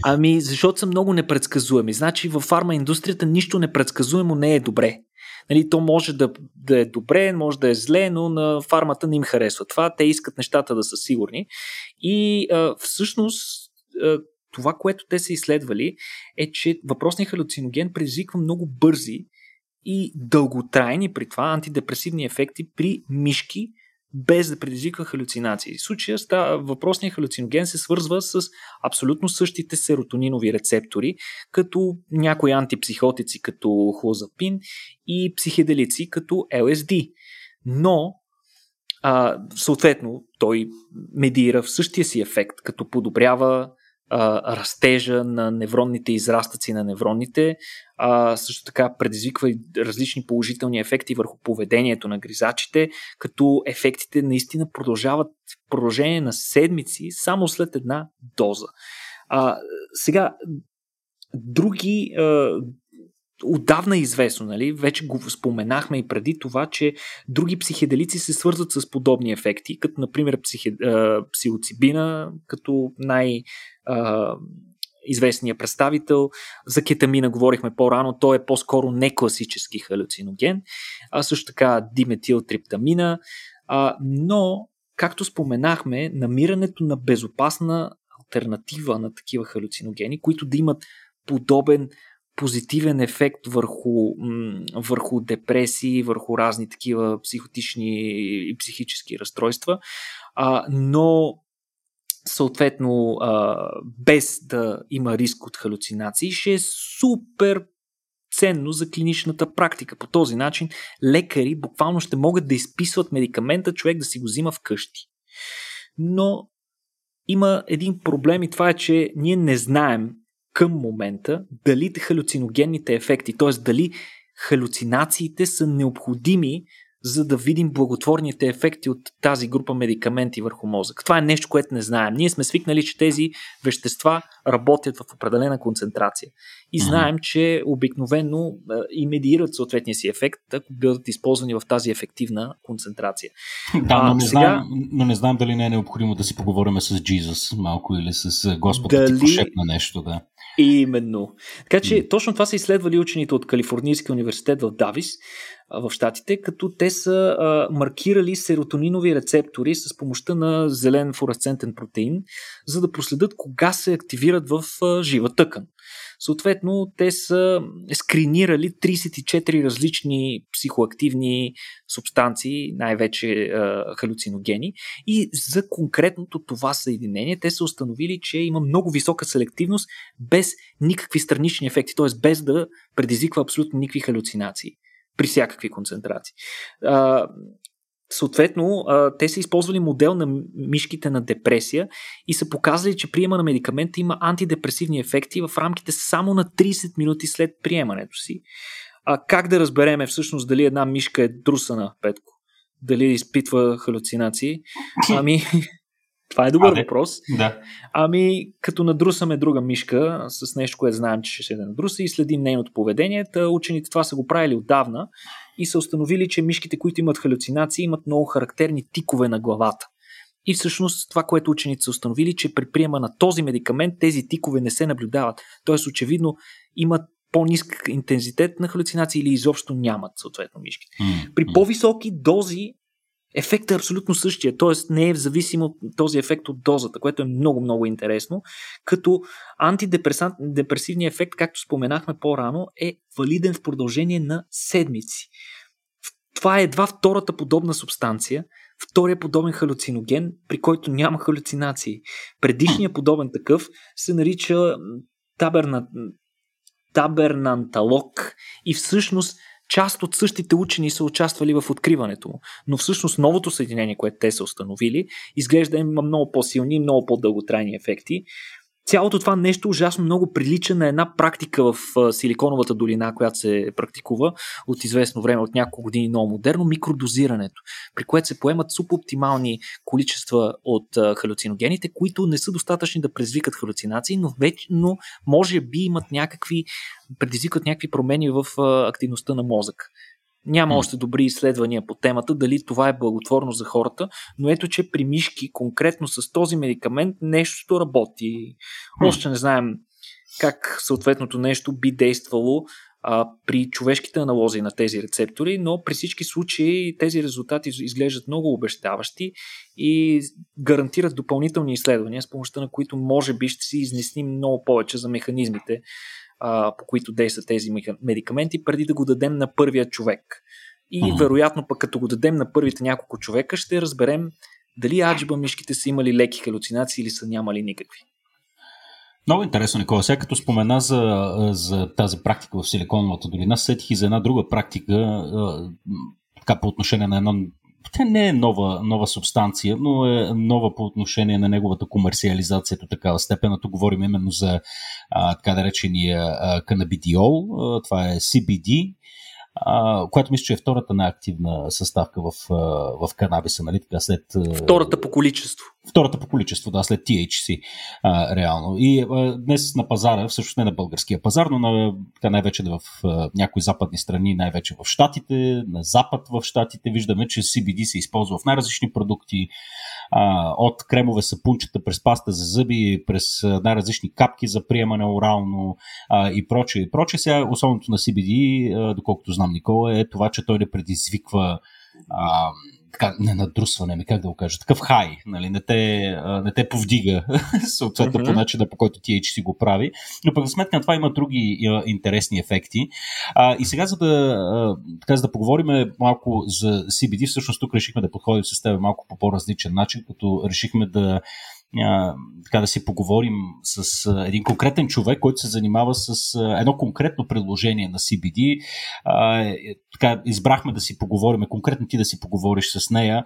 Ами, защото са много непредсказуеми. Значи във фарма индустрията нищо непредсказуемо не е добре. Нали, то може да, да е добре, може да е зле, но на фармата не им харесва това. Те искат нещата да са сигурни. И а, всъщност а, това, което те са изследвали, е, че въпросният халюциноген предизвиква много бързи и дълготрайни при това антидепресивни ефекти при мишки, без да предизвиква халюцинации. В случая въпросният халюциноген се свързва с абсолютно същите серотонинови рецептори, като някои антипсихотици като хлозапин и психеделици като LSD. Но а, съответно той медира в същия си ефект, като подобрява растежа на невронните израстъци на невроните, а, също така предизвиква и различни положителни ефекти върху поведението на гризачите, като ефектите наистина продължават в продължение на седмици само след една доза. А, сега, други а, отдавна е известно, нали? вече го споменахме и преди това, че други психеделици се свързват с подобни ефекти, като например психе, псилоцибина, като най- известният представител. За кетамина говорихме по-рано, той е по-скоро не класически халюциноген, а също така диметилтриптамина, а, но, както споменахме, намирането на безопасна альтернатива на такива халюциногени, които да имат подобен позитивен ефект върху, върху депресии, върху разни такива психотични и психически разстройства, а, но съответно без да има риск от халюцинации, ще е супер ценно за клиничната практика. По този начин лекари буквално ще могат да изписват медикамента, човек да си го взима вкъщи. Но има един проблем и това е, че ние не знаем към момента дали халюциногенните ефекти, т.е. дали халюцинациите са необходими за да видим благотворните ефекти от тази група медикаменти върху мозък. Това е нещо, което не знаем. Ние сме свикнали, че тези вещества работят в определена концентрация. И знаем, че обикновено и медиират съответния си ефект, ако бъдат използвани в тази ефективна концентрация. Да, но не, сега... знам, но не знам дали не е необходимо да си поговорим с Джизус малко или с Господа дали... ти пошепна нещо. Да. Именно. Така че точно това са изследвали учените от Калифорнийския университет в Давис в Штатите, като те са а, маркирали серотонинови рецептори с помощта на зелен флуоресцентен протеин, за да проследят кога се активират в а, жива тъкан. Съответно, те са скринирали 34 различни психоактивни субстанции, най-вече халюциногени, и за конкретното това съединение те са установили, че има много висока селективност без никакви странични ефекти, т.е. без да предизвиква абсолютно никакви халюцинации при всякакви концентрации. Съответно, те са използвали модел на мишките на депресия и са показали, че приема на медикамента има антидепресивни ефекти в рамките само на 30 минути след приемането си. А как да разбереме всъщност дали една мишка е друсана, Петко? Дали изпитва халюцинации? Ами, това е добър а, въпрос. Да. Ами, като надрусаме друга мишка с нещо, което знаем, че ще се надруса и следим нейното поведение, та учените това са го правили отдавна и са установили, че мишките, които имат халюцинации, имат много характерни тикове на главата. И всъщност това, което учените са установили, че при приема на този медикамент тези тикове не се наблюдават. Тоест, очевидно, имат по-низък интензитет на халюцинации или изобщо нямат съответно мишките. Mm-hmm. При по-високи дози ефектът е абсолютно същия, т.е. не е зависим от този ефект от дозата, което е много, много интересно, като антидепресивният ефект, както споменахме по-рано, е валиден в продължение на седмици. Това е едва втората подобна субстанция, втория подобен халюциноген, при който няма халюцинации. Предишният подобен такъв се нарича таберна, табернанталок и всъщност част от същите учени са участвали в откриването му. Но всъщност новото съединение, което те са установили, изглежда има много по-силни и много по-дълготрайни ефекти. Цялото това нещо ужасно много прилича на една практика в Силиконовата долина, която се практикува от известно време, от няколко години много модерно, микродозирането, при което се поемат субоптимални количества от халюциногените, които не са достатъчни да предизвикат халюцинации, но, вече, но може би имат някакви, предизвикат някакви промени в активността на мозъка. Няма още добри изследвания по темата, дали това е благотворно за хората, но ето, че при мишки, конкретно с този медикамент, нещото работи. Още не знаем как съответното нещо би действало а, при човешките аналози на тези рецептори, но при всички случаи тези резултати изглеждат много обещаващи и гарантират допълнителни изследвания, с помощта на които може би ще си изнесним много повече за механизмите, а, по които действат тези медикаменти, преди да го дадем на първия човек. И вероятно пък като го дадем на първите няколко човека, ще разберем дали аджиба мишките са имали леки халюцинации или са нямали никакви. Много интересно, Никола. Сега като спомена за, за тази практика в Силиконовата долина, сетих и за една друга практика така по отношение на едно тя не е нова, нова субстанция, но е нова по отношение на неговата комерциализация до такава степен. Тук говорим именно за а, така наречения а, канабидиол. Това е CBD, а, която мисля, че е втората най-активна съставка в, в канабиса, нали? Така след... Втората по количество. Втората по количество, да, след THC, а, реално. И а, днес на пазара, всъщност не на българския пазар, но на, така най-вече в а, някои западни страни, най-вече в Штатите, на запад в Штатите, виждаме, че CBD се използва в най-различни продукти, а, от кремове сапунчета през паста за зъби, през най-различни капки за приемане орално а, и прочее. И. Сега основното на CBD, а, доколкото знам Никола, е това, че той не предизвиква а, така, не надрусване, ми как да го кажа, такъв хай, нали, не, те, не те повдига, съответно mm-hmm. по начина, по който THC го прави. Но пък за сметка на това има други а, интересни ефекти. А, и сега, за да, а, така, за да поговорим малко за CBD, всъщност тук решихме да подходим с теб малко по по-различен начин, като решихме да така да си поговорим с един конкретен човек, който се занимава с едно конкретно предложение на CBD. Е, така, избрахме да си поговорим, конкретно ти да си поговориш с нея,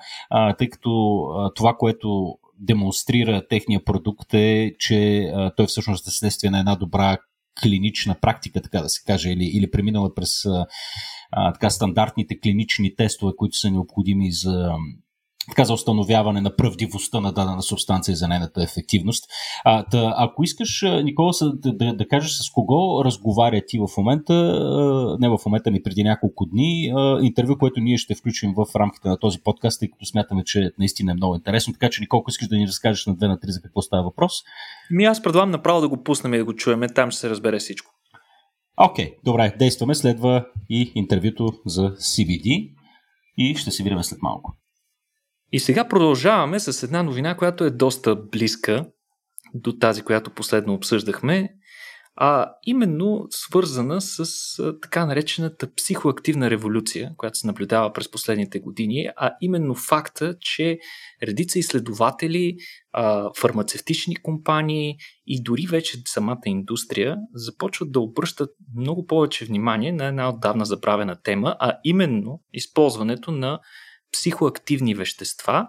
тъй като това, което демонстрира техния продукт е, че той всъщност е следствие на една добра клинична практика, така да се каже, или, или преминала през а, така стандартните клинични тестове, които са необходими за така за установяване на правдивостта на дадена субстанция за нейната ефективност. А, да, ако искаш, Никола, да, да, да кажеш с кого разговаря ти в момента, не в момента ми преди няколко дни, интервю, което ние ще включим в рамките на този подкаст, тъй като смятаме, че наистина е много интересно. Така че, Николко, искаш да ни разкажеш на две на три за какво става въпрос? Ми аз предлагам направо да го пуснем и да го чуем. Там ще се разбере всичко. Окей, okay, добре, действаме. Следва и интервюто за CBD и ще се видим след малко. И сега продължаваме с една новина, която е доста близка до тази, която последно обсъждахме, а именно свързана с така наречената психоактивна революция, която се наблюдава през последните години, а именно факта, че редица изследователи, фармацевтични компании и дори вече самата индустрия започват да обръщат много повече внимание на една отдавна забравена тема, а именно използването на психоактивни вещества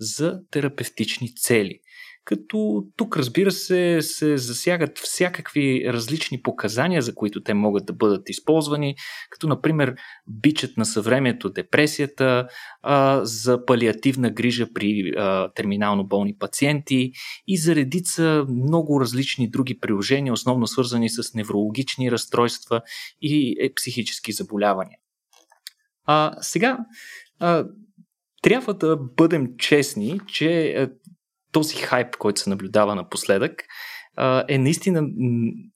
за терапевтични цели. Като тук, разбира се, се засягат всякакви различни показания, за които те могат да бъдат използвани, като, например, бичът на съвремието, депресията, а, за палиативна грижа при а, терминално болни пациенти и за редица много различни други приложения, основно свързани с неврологични разстройства и е, психически заболявания. А, сега, трябва да бъдем честни, че а, този хайп, който се наблюдава напоследък, е наистина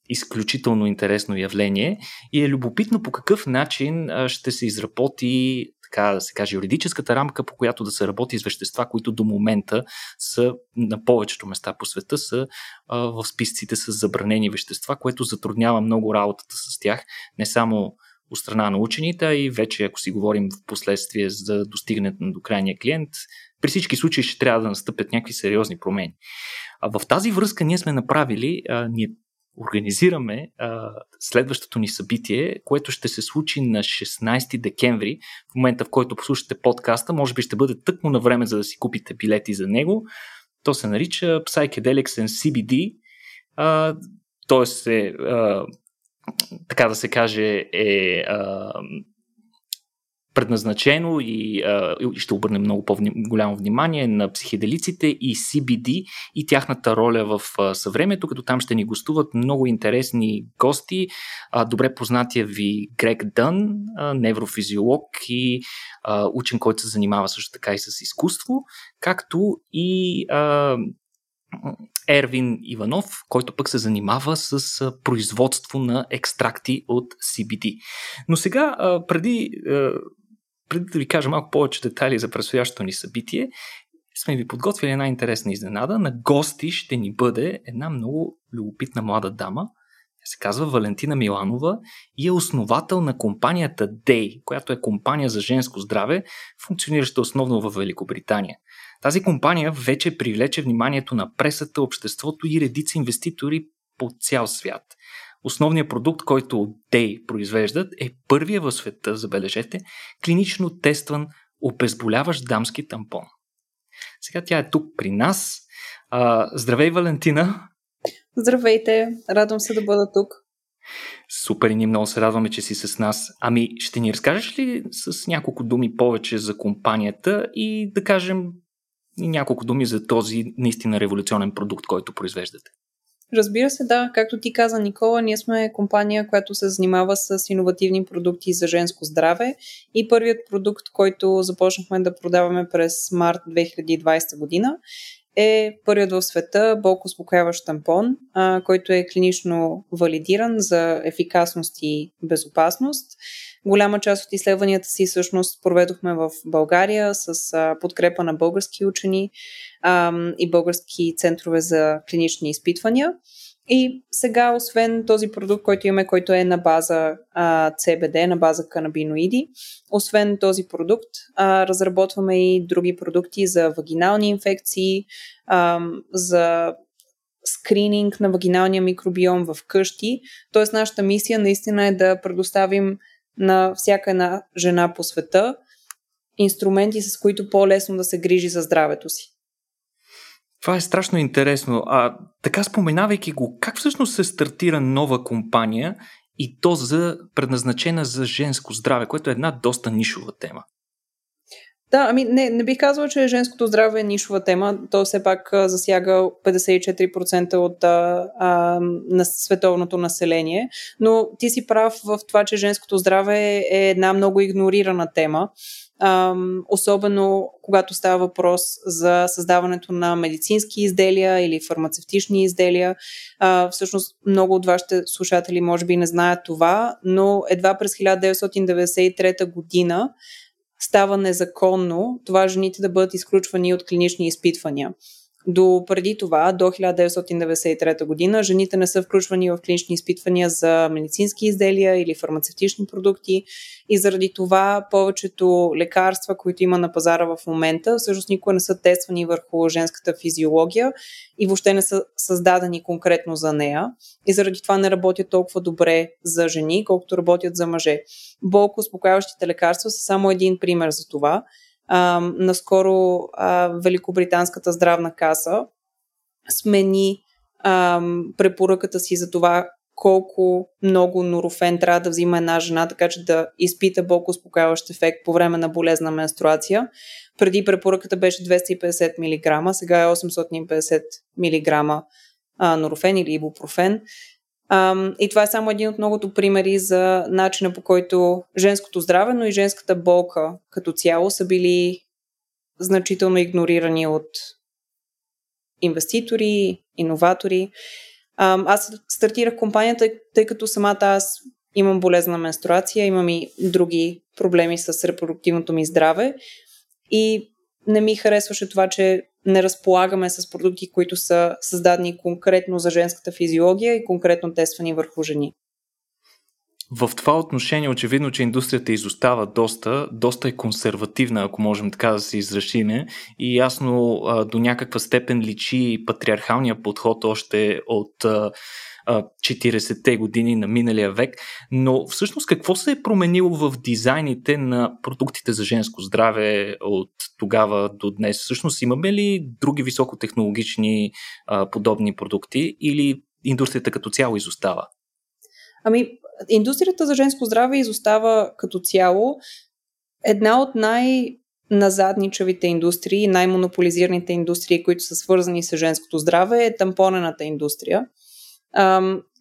изключително интересно явление и е любопитно по какъв начин ще се изработи така да се каже, юридическата рамка, по която да се работи с вещества, които до момента са на повечето места по света са а, в списъците с забранени вещества, което затруднява много работата с тях, не само от страна на учените, и вече, ако си говорим в последствие за достигането до крайния клиент, при всички случаи ще трябва да настъпят някакви сериозни промени. А в тази връзка ние сме направили, а, ние организираме а, следващото ни събитие, което ще се случи на 16 декември, в момента в който послушате подкаста, може би ще бъде тъкмо на време, за да си купите билети за него. То се нарича Psychedelics and CBD, а, т.е. е, така да се каже, е а, предназначено и, а, ще обърнем много по-голямо внимание на психеделиците и CBD и тяхната роля в а, съвремето, като там ще ни гостуват много интересни гости. А, добре познатия ви Грег Дън, а, неврофизиолог и а, учен, който се занимава също така и с изкуство, както и а, Ервин Иванов, който пък се занимава с производство на екстракти от CBD. Но сега, преди преди да ви кажа малко повече детайли за предстоящото ни събитие, сме ви подготвили една интересна изненада. На гости ще ни бъде една много любопитна млада дама. Тя се казва Валентина Миланова и е основател на компанията Day, която е компания за женско здраве, функционираща основно в Великобритания. Тази компания вече привлече вниманието на пресата, обществото и редица инвеститори по цял свят. Основният продукт, който те произвеждат, е първия в света, забележете, клинично тестван обезболяващ дамски тампон. Сега тя е тук при нас. А, здравей, Валентина! Здравейте! Радвам се да бъда тук. Супер и ние много се радваме, че си с нас. Ами, ще ни разкажеш ли с няколко думи повече за компанията и да кажем няколко думи за този наистина революционен продукт, който произвеждате? Разбира се, да. Както ти каза, Никола, ние сме компания, която се занимава с иновативни продукти за женско здраве и първият продукт, който започнахме да продаваме през март 2020 година е първият в света болко-успокояващ тампон, а, който е клинично валидиран за ефикасност и безопасност. Голяма част от изследванията си всъщност проведохме в България с подкрепа на български учени и български центрове за клинични изпитвания. И сега, освен този продукт, който имаме, който е на база а, CBD, на база канабиноиди, освен този продукт, а, разработваме и други продукти за вагинални инфекции, а, за скрининг на вагиналния микробиом в къщи. Тоест, нашата мисия наистина е да предоставим на всяка една жена по света инструменти, с които по-лесно да се грижи за здравето си. Това е страшно интересно. А така споменавайки го, как всъщност се стартира нова компания и то за предназначена за женско здраве, което е една доста нишова тема? Да, ами не, не бих казала, че женското здраве е нишова тема. То все пак засяга 54% от а, а, на световното население. Но ти си прав в това, че женското здраве е една много игнорирана тема. А, особено когато става въпрос за създаването на медицински изделия или фармацевтични изделия. А, всъщност много от вашите слушатели може би не знаят това, но едва през 1993 година става незаконно това жените да бъдат изключвани от клинични изпитвания. До преди това, до 1993 година, жените не са включвани в клинични изпитвания за медицински изделия или фармацевтични продукти. И заради това повечето лекарства, които има на пазара в момента, всъщност никога не са тествани върху женската физиология и въобще не са създадени конкретно за нея. И заради това не работят толкова добре за жени, колкото работят за мъже. Болко успокояващите лекарства са само един пример за това – а, наскоро а, Великобританската здравна каса смени а, препоръката си за това колко много норофен трябва да взима една жена, така че да изпита болко успокояващ ефект по време на болезна менструация. Преди препоръката беше 250 мг, сега е 850 мг норофен или ибупрофен. Ам, и това е само един от многото примери за начина по който женското здраве, но и женската болка като цяло са били значително игнорирани от инвеститори, иноватори. Ам, аз стартирах компанията, тъй като самата аз имам болезна менструация, имам и други проблеми с репродуктивното ми здраве и не ми харесваше това, че не разполагаме с продукти, които са създадени конкретно за женската физиология и конкретно тествани върху жени. В това отношение очевидно, че индустрията изостава доста, доста е консервативна, ако можем така да се израшиме и ясно до някаква степен личи патриархалния подход още от 40-те години на миналия век, но всъщност какво се е променило в дизайните на продуктите за женско здраве от тогава до днес? Всъщност имаме ли други високотехнологични а, подобни продукти или индустрията като цяло изостава? Ами, индустрията за женско здраве изостава като цяло. Една от най- назадничавите индустрии, най-монополизираните индустрии, които са свързани с женското здраве, е тампонената индустрия.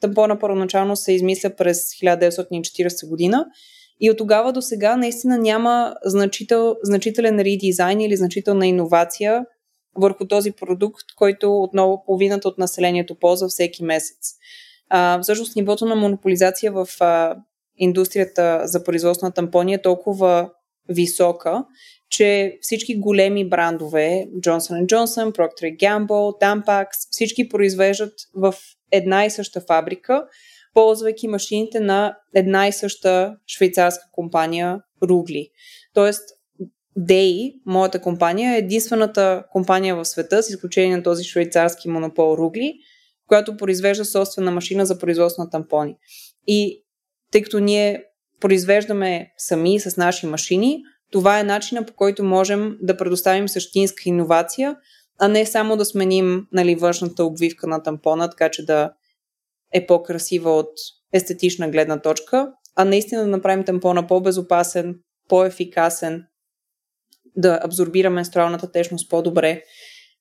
Тампона първоначално се измисля през 1940 година и от тогава до сега наистина няма значител, значителен редизайн или значителна иновация върху този продукт, който отново половината от населението ползва всеки месец. А, всъщност нивото на монополизация в а, индустрията за производство на тампони е толкова висока, че всички големи брандове, Johnson Johnson, Procter Gamble, Tampax, всички произвеждат в една и съща фабрика, ползвайки машините на една и съща швейцарска компания Ругли. Тоест, Day, моята компания, е единствената компания в света, с изключение на този швейцарски монопол Ругли, която произвежда собствена машина за производство на тампони. И тъй като ние произвеждаме сами с наши машини, това е начина по който можем да предоставим същинска иновация, а не само да сменим нали, външната обвивка на тампона, така че да е по-красива от естетична гледна точка, а наистина да направим тампона по-безопасен, по-ефикасен, да абсорбира менструалната течност по-добре.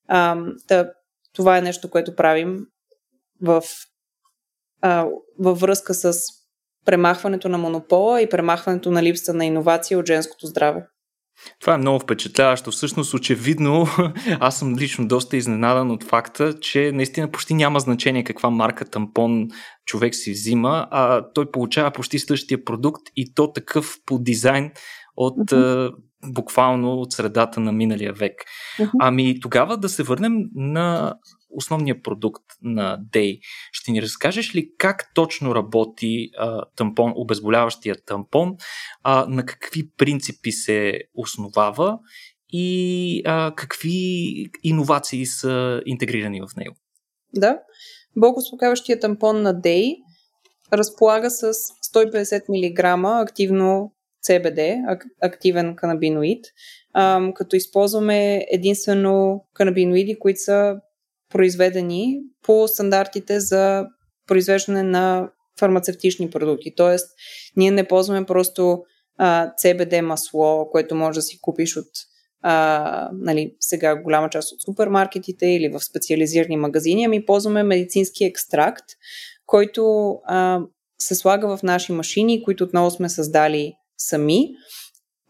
А, да, това е нещо, което правим в, а, във връзка с премахването на монопола и премахването на липса на иновация от женското здраве. Това е много впечатляващо. Всъщност, очевидно, аз съм лично доста изненадан от факта, че наистина почти няма значение каква марка тампон човек си взима, а той получава почти същия продукт и то такъв по дизайн от буквално от средата на миналия век. Ами тогава да се върнем на основния продукт на Day. Ще ни разкажеш ли как точно работи а, тампон, обезболяващия тампон, а, на какви принципи се основава и а, какви иновации са интегрирани в него? Да. Болкоспокаващия тампон на Day разполага с 150 мг активно CBD, активен канабиноид, като използваме единствено канабиноиди, които са произведени по стандартите за произвеждане на фармацевтични продукти. Тоест, ние не ползваме просто а, CBD масло, което може да си купиш от а, нали, сега голяма част от супермаркетите или в специализирани магазини, ами ползваме медицински екстракт, който а, се слага в наши машини, които отново сме създали сами.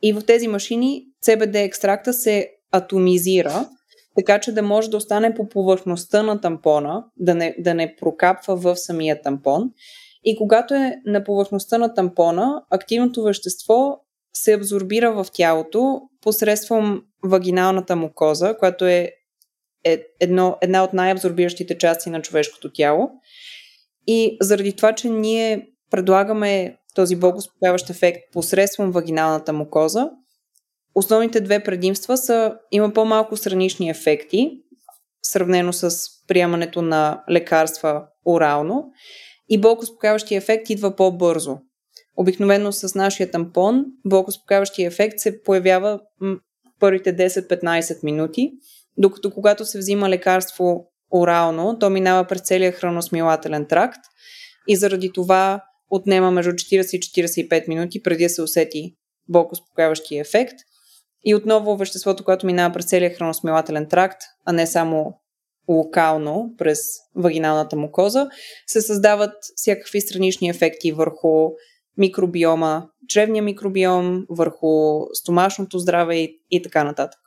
И в тези машини CBD екстракта се атомизира така че да може да остане по повърхността на тампона, да не, да не прокапва в самия тампон. И когато е на повърхността на тампона, активното вещество се абсорбира в тялото посредством вагиналната мукоза, която е едно, една от най-абсорбиращите части на човешкото тяло. И заради това, че ние предлагаме този благоспокояващ ефект посредством вагиналната мукоза, Основните две предимства са има по-малко странични ефекти, сравнено с приемането на лекарства орално и болкоспокаващия ефект идва по-бързо. Обикновено с нашия тампон болкоспокаващия ефект се появява в първите 10-15 минути, докато когато се взима лекарство орално, то минава през целия храносмилателен тракт и заради това отнема между 40 и 45 минути преди да се усети болкоспокаващия ефект – и отново веществото, което минава през целия храносмилателен тракт, а не само локално през вагиналната мукоза, се създават всякакви странични ефекти върху микробиома, чревния микробиом, върху стомашното здраве и, и така нататък.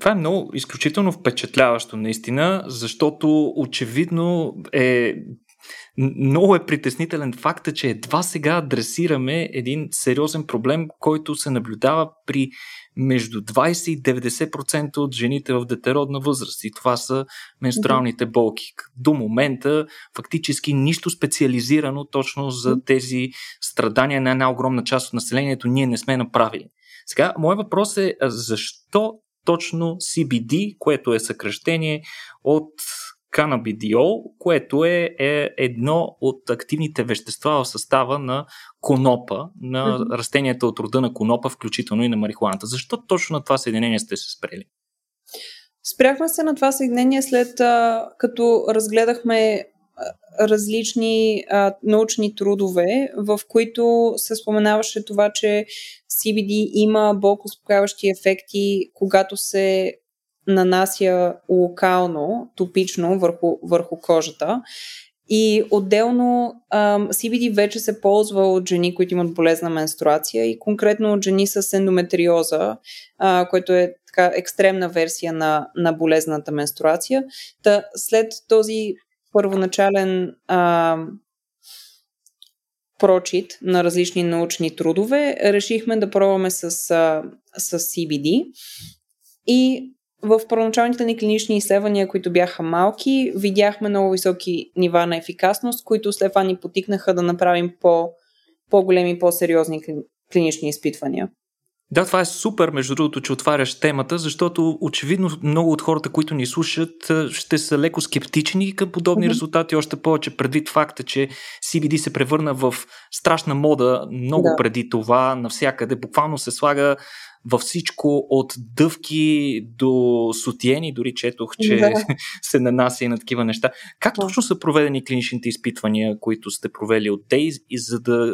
Това е много изключително впечатляващо, наистина, защото очевидно е много е притеснителен факта, че едва сега адресираме един сериозен проблем, който се наблюдава при между 20 и 90% от жените в детеродна възраст. И това са менструалните болки. До момента фактически нищо специализирано точно за тези страдания на една огромна част от населението ние не сме направили. Сега, моят въпрос е защо точно CBD, което е съкръщение от канабидиол, което е, е едно от активните вещества в състава на конопа, на mm-hmm. растенията от рода на конопа, включително и на марихуаната. Защо точно на това съединение сте се спрели? Спряхме се на това съединение след а, като разгледахме различни а, научни трудове, в които се споменаваше това, че CBD има болкоспокаващи ефекти, когато се нанася локално, топично върху, върху кожата. И отделно ам, CBD вече се ползва от жени, които имат болезна менструация и конкретно от жени с ендометриоза, а, което е така екстремна версия на, на болезната менструация. Та, след този първоначален а, прочит на различни научни трудове, решихме да пробваме с, а, с CBD. И в първоначалните ни клинични изследвания, които бяха малки, видяхме много високи нива на ефикасност, които след това ни потикнаха да направим по, по-големи, по-сериозни клинични изпитвания. Да, това е супер, между другото, че отваряш темата, защото очевидно много от хората, които ни слушат, ще са леко скептични към подобни mm-hmm. резултати, още повече предвид факта, че CBD се превърна в страшна мода много да. преди това, навсякъде. Буквално се слага във всичко от дъвки до сутиени, дори четох, че да. се нанася и на такива неща. Как точно са проведени клиничните изпитвания, които сте провели от Days и за да,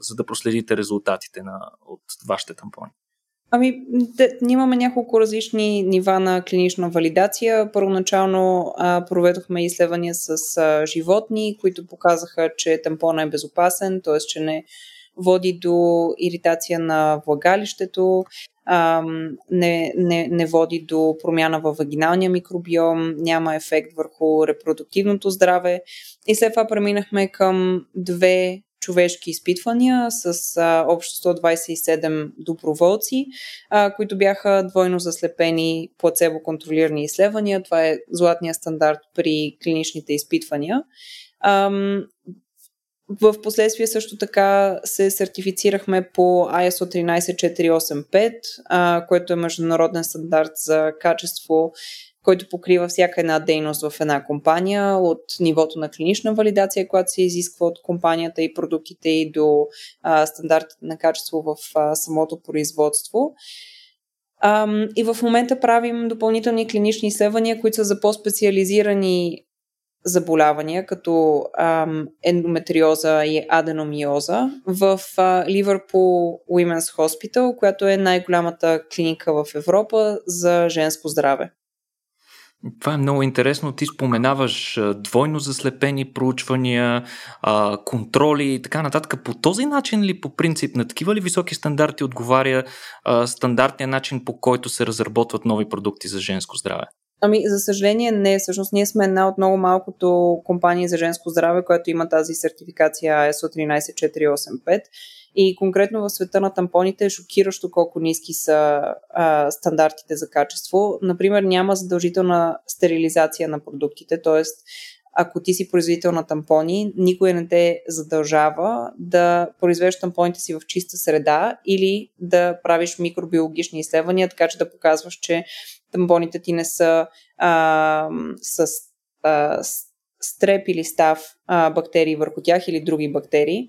за да проследите резултатите на, от вашите тампони? Ами, де, имаме няколко различни нива на клинична валидация. Първоначално а, проведохме изследвания с а, животни, които показаха, че тампона е безопасен, т.е. че не води до иритация на влагалището, не, не, не води до промяна в вагиналния микробиом, няма ефект върху репродуктивното здраве. И след това преминахме към две човешки изпитвания с а, общо 127 доброволци, а, които бяха двойно заслепени плацебо-контролирани изследвания. Това е златния стандарт при клиничните изпитвания. Ам, в последствие също така се сертифицирахме по ISO 13485, а, което е международен стандарт за качество, който покрива всяка една дейност в една компания, от нивото на клинична валидация, която се изисква от компанията и продуктите и до а, стандартите на качество в а, самото производство. Um, и в момента правим допълнителни клинични изследвания, които са за по-специализирани заболявания, като ам, ендометриоза и аденомиоза в Ливърпул Women's Hospital, която е най-голямата клиника в Европа за женско здраве. Това е много интересно. Ти споменаваш двойно заслепени проучвания, контроли и така нататък. По този начин ли, по принцип, на такива ли високи стандарти отговаря стандартния начин, по който се разработват нови продукти за женско здраве? Ами, за съжаление, не. Всъщност, ние сме една от много малкото компании за женско здраве, която има тази сертификация ISO 13485. И конкретно в света на тампоните е шокиращо колко ниски са а, стандартите за качество. Например, няма задължителна стерилизация на продуктите, т.е. ако ти си производител на тампони, никой не те задължава да произвеждаш тампоните си в чиста среда или да правиш микробиологични изследвания, така че да показваш, че тампоните ти не са а, с а, стреп или став а, бактерии върху тях или други бактерии.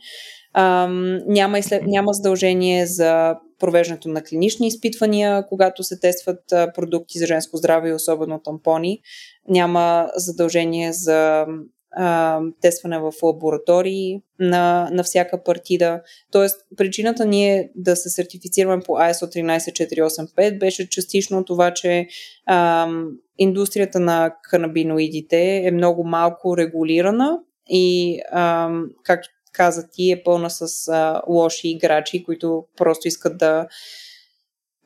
А, няма, изслед... няма задължение за провеждането на клинични изпитвания, когато се тестват продукти за женско здраве и особено тампони. Няма задължение за а, тестване в лаборатории на, на всяка партида. Тоест, причината ние да се сертифицираме по ISO 13485 беше частично това, че а, индустрията на канабиноидите е много малко регулирана и, а, както каза ти, е пълна с а, лоши играчи, които просто искат да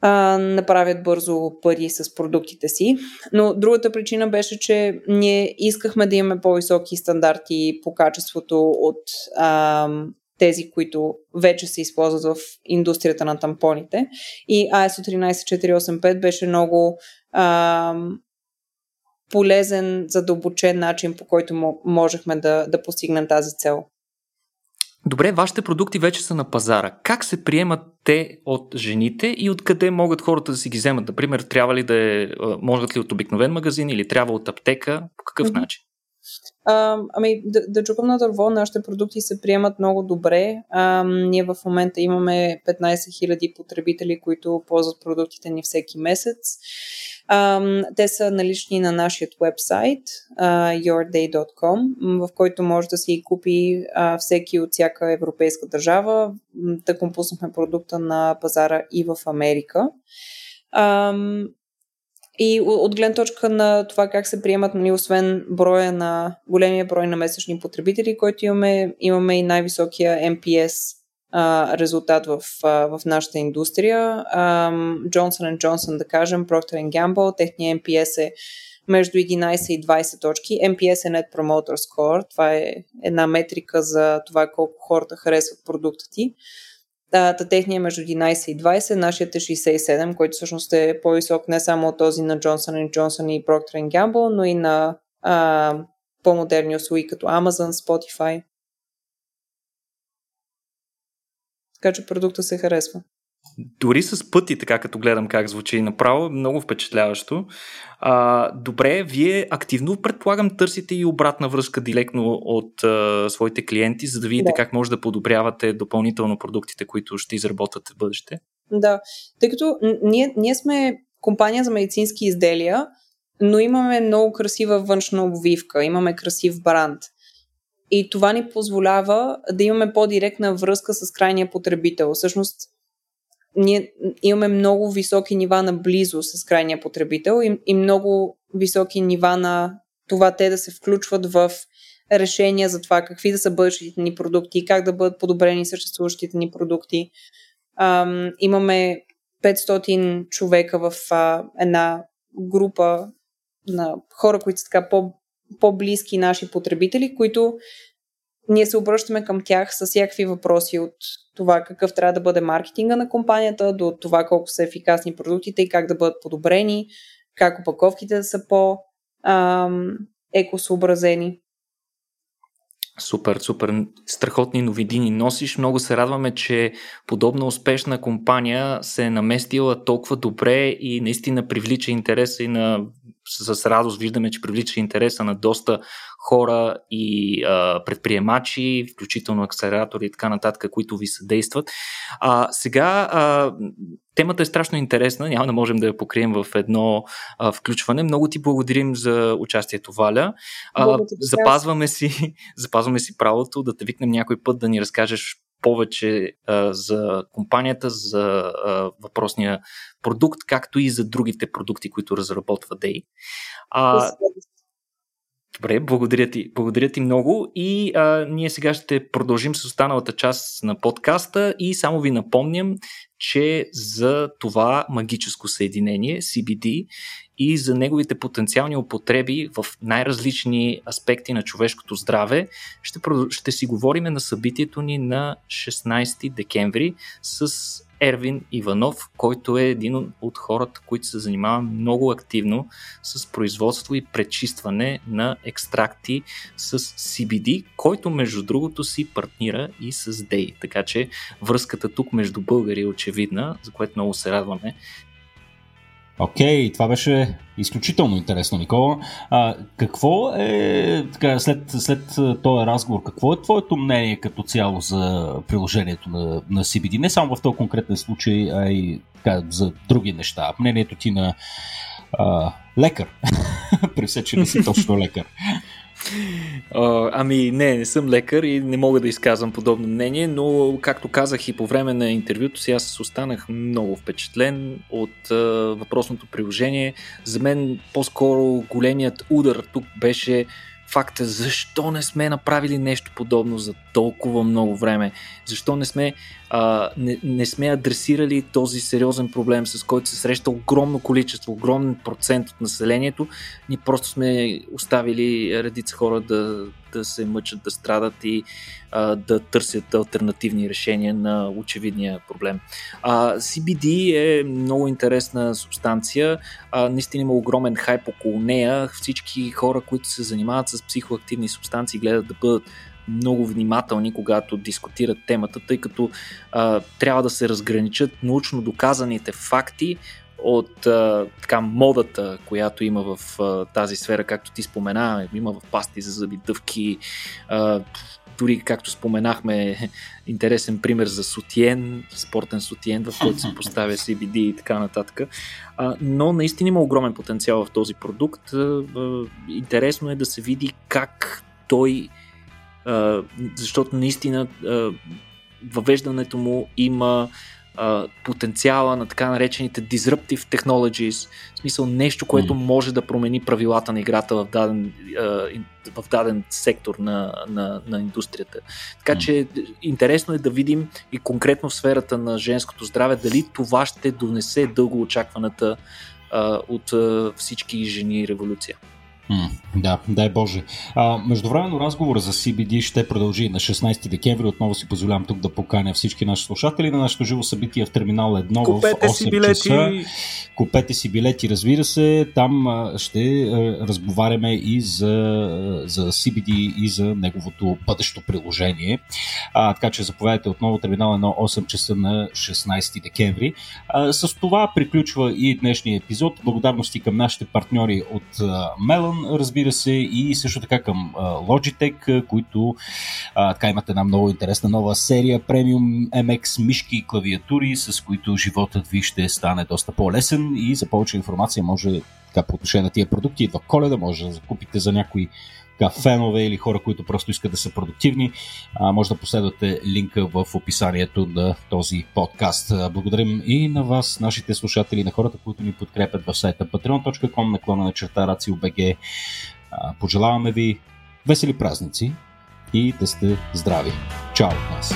а, направят бързо пари с продуктите си. Но другата причина беше, че ние искахме да имаме по-високи стандарти по качеството от а, тези, които вече се използват в индустрията на тампоните. И ISO 13485 беше много а, полезен, задълбочен начин, по който можехме да, да постигнем тази цел. Добре, вашите продукти вече са на пазара. Как се приемат те от жените и откъде могат хората да си ги вземат? Например, трябва ли да е, могат ли от обикновен магазин или трябва от аптека? По какъв mm-hmm. начин? А, ами, да, чукам на дърво, нашите продукти се приемат много добре. А, ние в момента имаме 15 000 потребители, които ползват продуктите ни всеки месец. Um, те са налични на нашия вебсайт yourday.com, в който може да си купи uh, всеки от всяка европейска държава. Да пуснахме продукта на пазара и в Америка. Um, и от гледна точка на това как се приемат, нали, освен броя на големия брой на месечни потребители, който имаме, имаме и най-високия MPS а, резултат в, а, в нашата индустрия. Johnson Johnson, да кажем, Procter Gamble, техния MPS е между 11 и 20 точки. MPS е Net Promoter Score. Това е една метрика за това колко хората харесват продукта ти. Та, техния е между 11 и 20, нашият е 67, който всъщност е по-висок не само от този на Johnson Johnson и Procter Gamble, но и на а, по-модерни услуги като Amazon, Spotify. Така че продукта се харесва. Дори с пъти, така като гледам как звучи направо, много впечатляващо. А, добре, вие активно, предполагам, търсите и обратна връзка директно от а, своите клиенти, за да видите да. как може да подобрявате допълнително продуктите, които ще изработвате в бъдеще. Да, тъй като ние, ние сме компания за медицински изделия, но имаме много красива външна обвивка, имаме красив бранд. И това ни позволява да имаме по-директна връзка с крайния потребител. Всъщност, ние имаме много високи нива на близо с крайния потребител и, и много високи нива на това те да се включват в решения за това какви да са бъдещите ни продукти, как да бъдат подобрени съществуващите ни продукти. Ам, имаме 500 човека в а, една група на хора, които са така по, по-близки наши потребители, които ние се обръщаме към тях с всякакви въпроси от това какъв трябва да бъде маркетинга на компанията, до това колко са ефикасни продуктите и как да бъдат подобрени, как опаковките да са по-екосъобразени. Супер, супер. Страхотни новини носиш. Много се радваме, че подобна успешна компания се е наместила толкова добре и наистина привлича интереса и на с радост виждаме, че привлича интереса на доста хора и а, предприемачи, включително акселератори и така нататък, които ви съдействат. А, сега а, темата е страшно интересна, няма да можем да я покрием в едно а, включване. Много ти благодарим за участието, Валя. А, запазваме, си, запазваме си правото да те викнем някой път да ни разкажеш повече а, за компанията, за а, въпросния продукт, както и за другите продукти, които разработва Дей. А, Добре, благодаря ти, благодаря ти много. И а, ние сега ще продължим с останалата част на подкаста. И само ви напомням, че за това магическо съединение CBD и за неговите потенциални употреби в най-различни аспекти на човешкото здраве ще, ще си говорим на събитието ни на 16 декември с Ервин Иванов, който е един от хората, които се занимава много активно с производство и пречистване на екстракти с CBD, който между другото си партнира и с Day. Така че връзката тук между българи е очевидна, за което много се радваме, Окей, okay, това беше изключително интересно, Никола. А, какво е, така, след, след този разговор, какво е твоето мнение като цяло за приложението на, на CBD? Не само в този конкретен случай, а и така, за други неща. Мнението ти на а, лекар, при все, че не си точно лекар. Ами не, не съм лекар и не мога да изказвам подобно мнение, но както казах и по време на интервюто си, аз останах много впечатлен от uh, въпросното приложение. За мен по-скоро големият удар тук беше факта защо не сме направили нещо подобно за толкова много време, защо не сме, а, не, не сме адресирали този сериозен проблем, с който се среща огромно количество, огромен процент от населението, ние просто сме оставили редица хора да, да се мъчат, да страдат и а, да търсят альтернативни решения на очевидния проблем. А, CBD е много интересна субстанция, а, наистина има огромен хайп около нея. Всички хора, които се занимават с психоактивни субстанции, гледат да бъдат много внимателни, когато дискутират темата, тъй като а, трябва да се разграничат научно доказаните факти от а, така модата, която има в а, тази сфера, както ти спомена, има в пасти за зъби, дъвки, а, дори както споменахме, интересен пример за сутиен, спортен сутиен, в който се поставя CBD и така нататък. А, но наистина има огромен потенциал в този продукт. А, а, интересно е да се види как той, а, защото наистина а, въвеждането му има потенциала на така наречените disruptive technologies, в смисъл нещо, което може да промени правилата на играта в даден, в даден сектор на, на, на индустрията. Така че интересно е да видим и конкретно в сферата на женското здраве дали това ще донесе дълго очакваната от всички жени революция. Да, дай Боже. А, междувременно разговор за CBD ще продължи на 16 декември. Отново си позволявам тук да поканя всички наши слушатели на нашето живо събитие в терминал 1 Купете в 8 си билети. часа. Купете си билети, разбира се. Там ще разговаряме и за, за CBD и за неговото бъдещо приложение. А, така че заповядайте отново терминал 1 8 часа на 16 декември. А, с това приключва и днешния епизод. Благодарности към нашите партньори от а, Melon разбира се, и също така към Logitech, които uh, така имат една много интересна нова серия Premium MX мишки и клавиатури, с които животът ви ще стане доста по-лесен и за повече информация може така, по отношение на тия продукти, идва коледа, може да закупите за някои фенове или хора, които просто искат да са продуктивни, а, може да последвате линка в описанието на този подкаст. Благодарим и на вас, нашите слушатели, на хората, които ни подкрепят в сайта patreon.com, наклона на черта RACIO.BG. Пожелаваме ви весели празници и да сте здрави. Чао от нас!